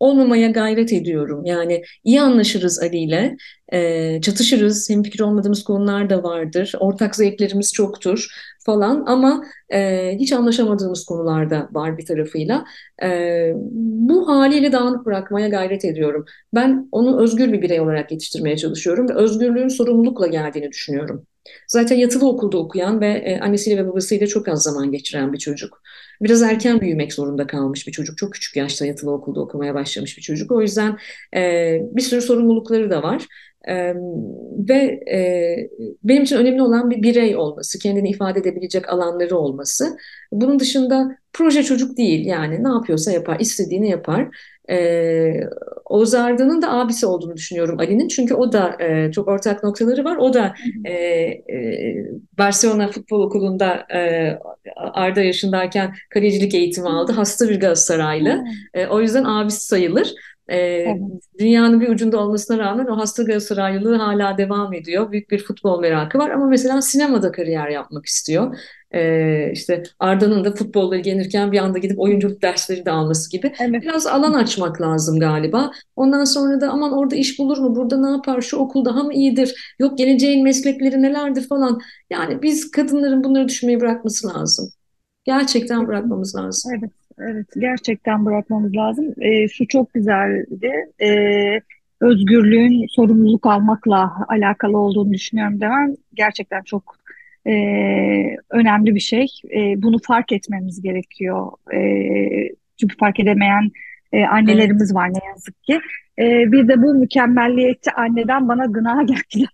olmamaya gayret ediyorum. Yani iyi anlaşırız Ali ile, e, çatışırız, hemfikir olmadığımız konular da vardır, ortak zevklerimiz çoktur falan ama e, hiç anlaşamadığımız konularda var bir tarafıyla. E, bu haliyle dağınık bırakmaya gayret ediyorum. Ben onu özgür bir birey olarak yetiştirmeye çalışıyorum ve özgürlüğün sorumlulukla geldiğini düşünüyorum. Zaten yatılı okulda okuyan ve e, annesiyle ve babasıyla çok az zaman geçiren bir çocuk. Biraz erken büyümek zorunda kalmış bir çocuk. Çok küçük yaşta yatılı okulda okumaya başlamış bir çocuk. O yüzden e, bir sürü sorumlulukları da var. Ee, ve e, benim için önemli olan bir birey olması, kendini ifade edebilecek alanları olması. Bunun dışında proje çocuk değil yani ne yapıyorsa yapar, istediğini yapar. Ee, Oğuz Arda'nın da abisi olduğunu düşünüyorum Ali'nin. Çünkü o da e, çok ortak noktaları var. O da e, e, Barcelona Futbol Okulu'nda e, Arda yaşındayken kalecilik eğitimi aldı. Hasta bir Galatasaraylı. E, o yüzden abisi sayılır. E, evet. Dünyanın bir ucunda olmasına rağmen o hasta Galatasaraylılığı hala devam ediyor. Büyük bir futbol merakı var ama mesela sinemada kariyer yapmak istiyor. E, işte Arda'nın da futbolla ilgilenirken bir anda gidip oyunculuk dersleri de alması gibi. Evet. Biraz alan açmak lazım galiba. Ondan sonra da aman orada iş bulur mu? Burada ne yapar? Şu okul daha mı iyidir? Yok geleceğin meslekleri nelerdir falan. Yani biz kadınların bunları düşünmeyi bırakması lazım. Gerçekten bırakmamız lazım. Evet. Evet, gerçekten bırakmamız lazım. E, şu çok güzeldi. E, özgürlüğün sorumluluk almakla alakalı olduğunu düşünüyorum demem. Gerçekten çok e, önemli bir şey. E, bunu fark etmemiz gerekiyor. E, çünkü fark edemeyen e, annelerimiz var ne yazık ki. E, bir de bu mükemmelliyetçi anneden bana gına geldi.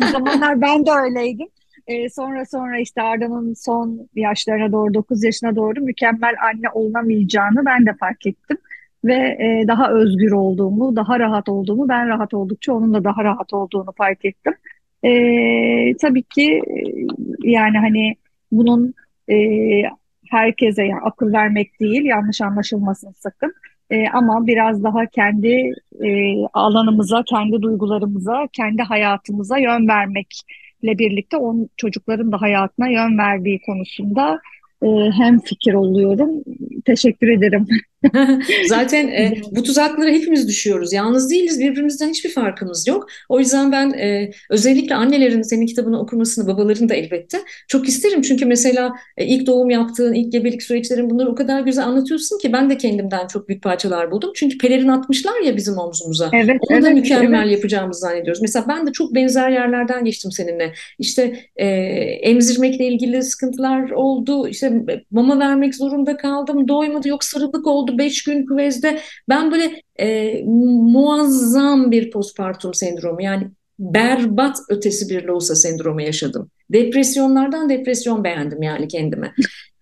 bir zamanlar ben de öyleydim. E, sonra sonra işte Arda'nın son yaşlarına doğru 9 yaşına doğru mükemmel anne olunamayacağını ben de fark ettim. Ve e, daha özgür olduğumu, daha rahat olduğumu, ben rahat oldukça onun da daha rahat olduğunu fark ettim. E, tabii ki e, yani hani bunun e, herkese yani akıl vermek değil, yanlış anlaşılmasın sakın. E, ama biraz daha kendi e, alanımıza, kendi duygularımıza, kendi hayatımıza yön vermekle birlikte on çocukların da hayatına yön verdiği konusunda e, hem fikir oluyorum. Teşekkür ederim. Zaten e, bu tuzaklara hepimiz düşüyoruz. Yalnız değiliz. Birbirimizden hiçbir farkımız yok. O yüzden ben e, özellikle annelerin senin kitabını okumasını, babaların da elbette çok isterim. Çünkü mesela e, ilk doğum yaptığın, ilk gebelik süreçlerin bunları o kadar güzel anlatıyorsun ki ben de kendimden çok büyük parçalar buldum. Çünkü pelerin atmışlar ya bizim omzumuza. Evet, Onu evet, da mükemmel evet. yapacağımızı zannediyoruz. Mesela ben de çok benzer yerlerden geçtim seninle. İşte e, emzirmekle ilgili sıkıntılar oldu. İşte mama vermek zorunda kaldım. Doymadı yok sarılık oldu beş gün küvezde. Ben böyle e, muazzam bir postpartum sendromu yani berbat ötesi bir Lousa sendromu yaşadım. Depresyonlardan depresyon beğendim yani kendime.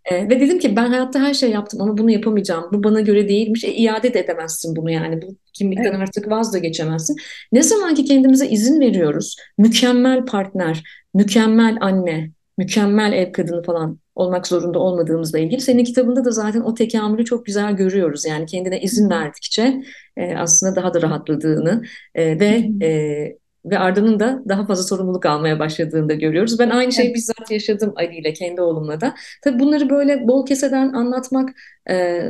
E, ve dedim ki ben hayatta her şey yaptım ama bunu yapamayacağım. Bu bana göre değilmiş. E, iade de edemezsin bunu yani. Bu kimlikten evet. artık vaz da geçemezsin. Ne zaman ki kendimize izin veriyoruz, mükemmel partner, mükemmel anne, mükemmel ev kadını falan olmak zorunda olmadığımızla ilgili. Senin kitabında da zaten o tekamülü çok güzel görüyoruz. Yani kendine izin verdikçe e, aslında daha da rahatladığını e, ve e, ve ardının da daha fazla sorumluluk almaya başladığını da görüyoruz. Ben aynı şeyi bizzat yaşadım Ali ile, kendi oğlumla da. Tabii bunları böyle bol keseden anlatmak e,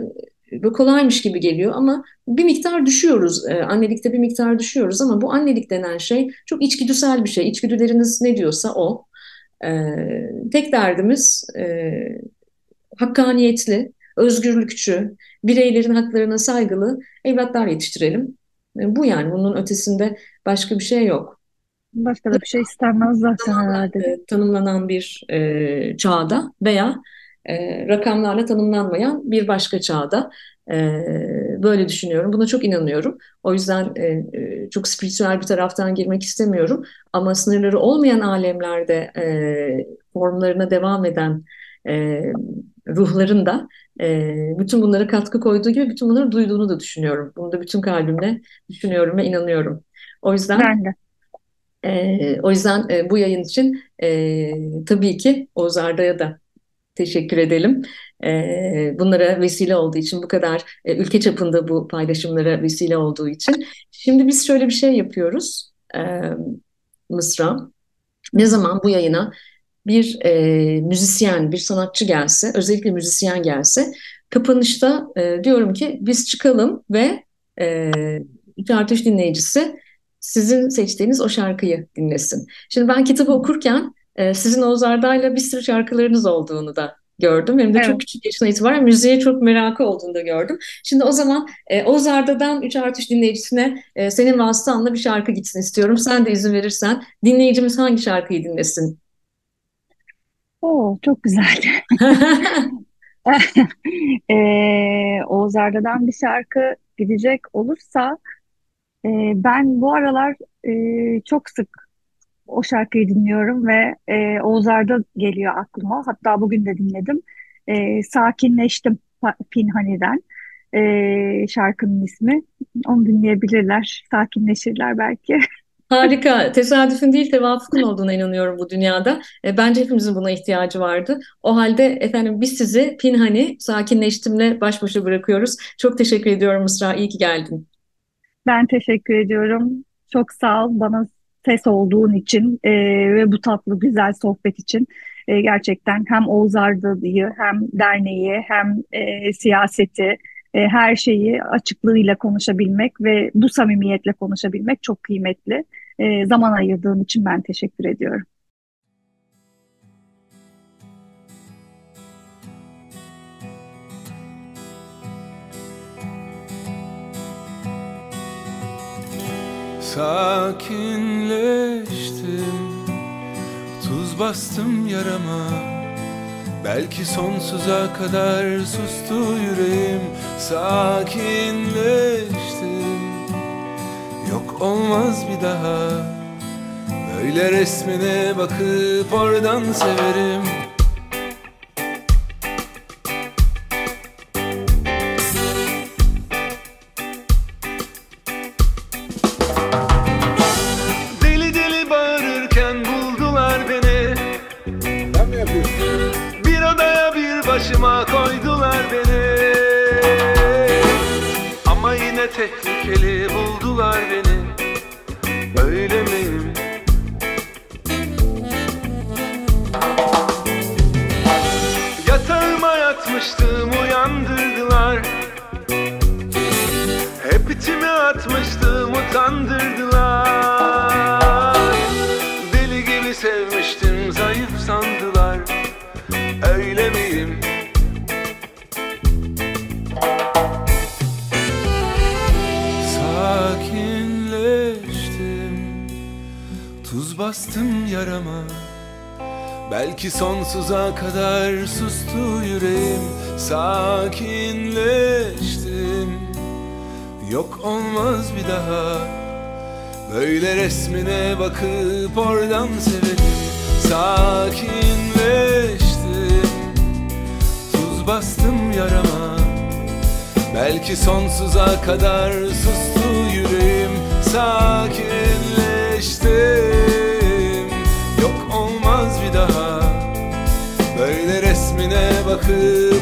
kolaymış gibi geliyor ama bir miktar düşüyoruz. E, annelikte bir miktar düşüyoruz ama bu annelik denen şey çok içgüdüsel bir şey. İçgüdüleriniz ne diyorsa o. E, tek derdimiz e, hakkaniyetli, özgürlükçü, bireylerin haklarına saygılı evlatlar yetiştirelim. E, bu yani bunun ötesinde başka bir şey yok. Başka da bir şey istenmez zaten herhalde. E, tanımlanan bir e, çağda veya e, rakamlarla tanımlanmayan bir başka çağda e, böyle düşünüyorum. Buna çok inanıyorum. O yüzden e, e, çok spiritüel bir taraftan girmek istemiyorum. Ama sınırları olmayan alemlerde e, formlarına devam eden e, ruhların da e, bütün bunlara katkı koyduğu gibi bütün bunları duyduğunu da düşünüyorum. Bunu da bütün kalbimle düşünüyorum ve inanıyorum. O yüzden ben de. E, o yüzden e, bu yayın için e, tabii ki Oğuz Arda'ya da teşekkür edelim. E, bunlara vesile olduğu için, bu kadar e, ülke çapında bu paylaşımlara vesile olduğu için. Şimdi biz şöyle bir şey yapıyoruz e, Mısra. Ne zaman bu yayına bir e, müzisyen, bir sanatçı gelse, özellikle müzisyen gelse, kapanışta diyorum ki biz çıkalım ve iki artış dinleyicisi sizin seçtiğiniz o şarkıyı dinlesin. Şimdi ben kitabı okurken e, sizin Oğuz Arda'yla bir sürü şarkılarınız olduğunu da gördüm. Benim de evet. çok küçük yaşına itibaren müziğe çok merakı olduğunu da gördüm. Şimdi o zaman e, Oğuz Arda'dan 3 artı 3 dinleyicisine e, senin vasıtanla bir şarkı gitsin istiyorum. Sen de izin verirsen dinleyicimiz hangi şarkıyı dinlesin? Oo, çok güzel. ee, Oğuz Arda'dan bir şarkı gidecek olursa e, ben bu aralar e, çok sık o şarkıyı dinliyorum ve e, Oğuz Arda geliyor aklıma. Hatta bugün de dinledim. E, Sakinleştim Pinhani'den e, şarkının ismi. Onu dinleyebilirler, sakinleşirler belki. Harika. Tesadüfün değil tevafukun olduğuna inanıyorum bu dünyada. E, bence hepimizin buna ihtiyacı vardı. O halde efendim biz sizi Pinhani sakinleştimle baş başa bırakıyoruz. Çok teşekkür ediyorum Mısra. İyi ki geldin. Ben teşekkür ediyorum. Çok sağ ol bana ses olduğun için e, ve bu tatlı güzel sohbet için e, gerçekten hem Oğuz Arda'yı hem derneği hem e, siyaseti e, her şeyi açıklığıyla konuşabilmek ve bu samimiyetle konuşabilmek çok kıymetli. E, zaman ayırdığın için ben teşekkür ediyorum. Sakinleştim. Tuz bastım yarama Belki sonsuza kadar sustu yüreğim. Sakinleştim. Yok olmaz bir daha Böyle resmine bakıp oradan severim Sakinleştim. Resmine bakıp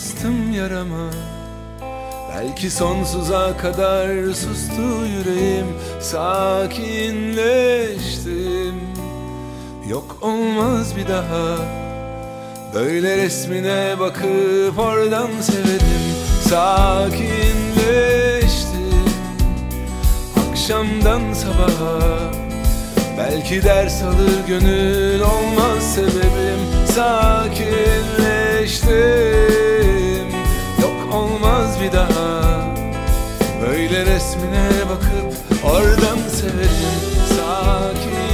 bastım yarama. Belki sonsuza kadar sustu yüreğim Sakinleştim. Yok olmaz bir daha. Böyle resmine bakıp oradan severim. Sakinleştim. Akşamdan sabaha. Belki ders alır gönül olmaz sebebim. Sakinleştim olmaz bir daha. Böyle resmine bakıp oradan severim. Sakinleştim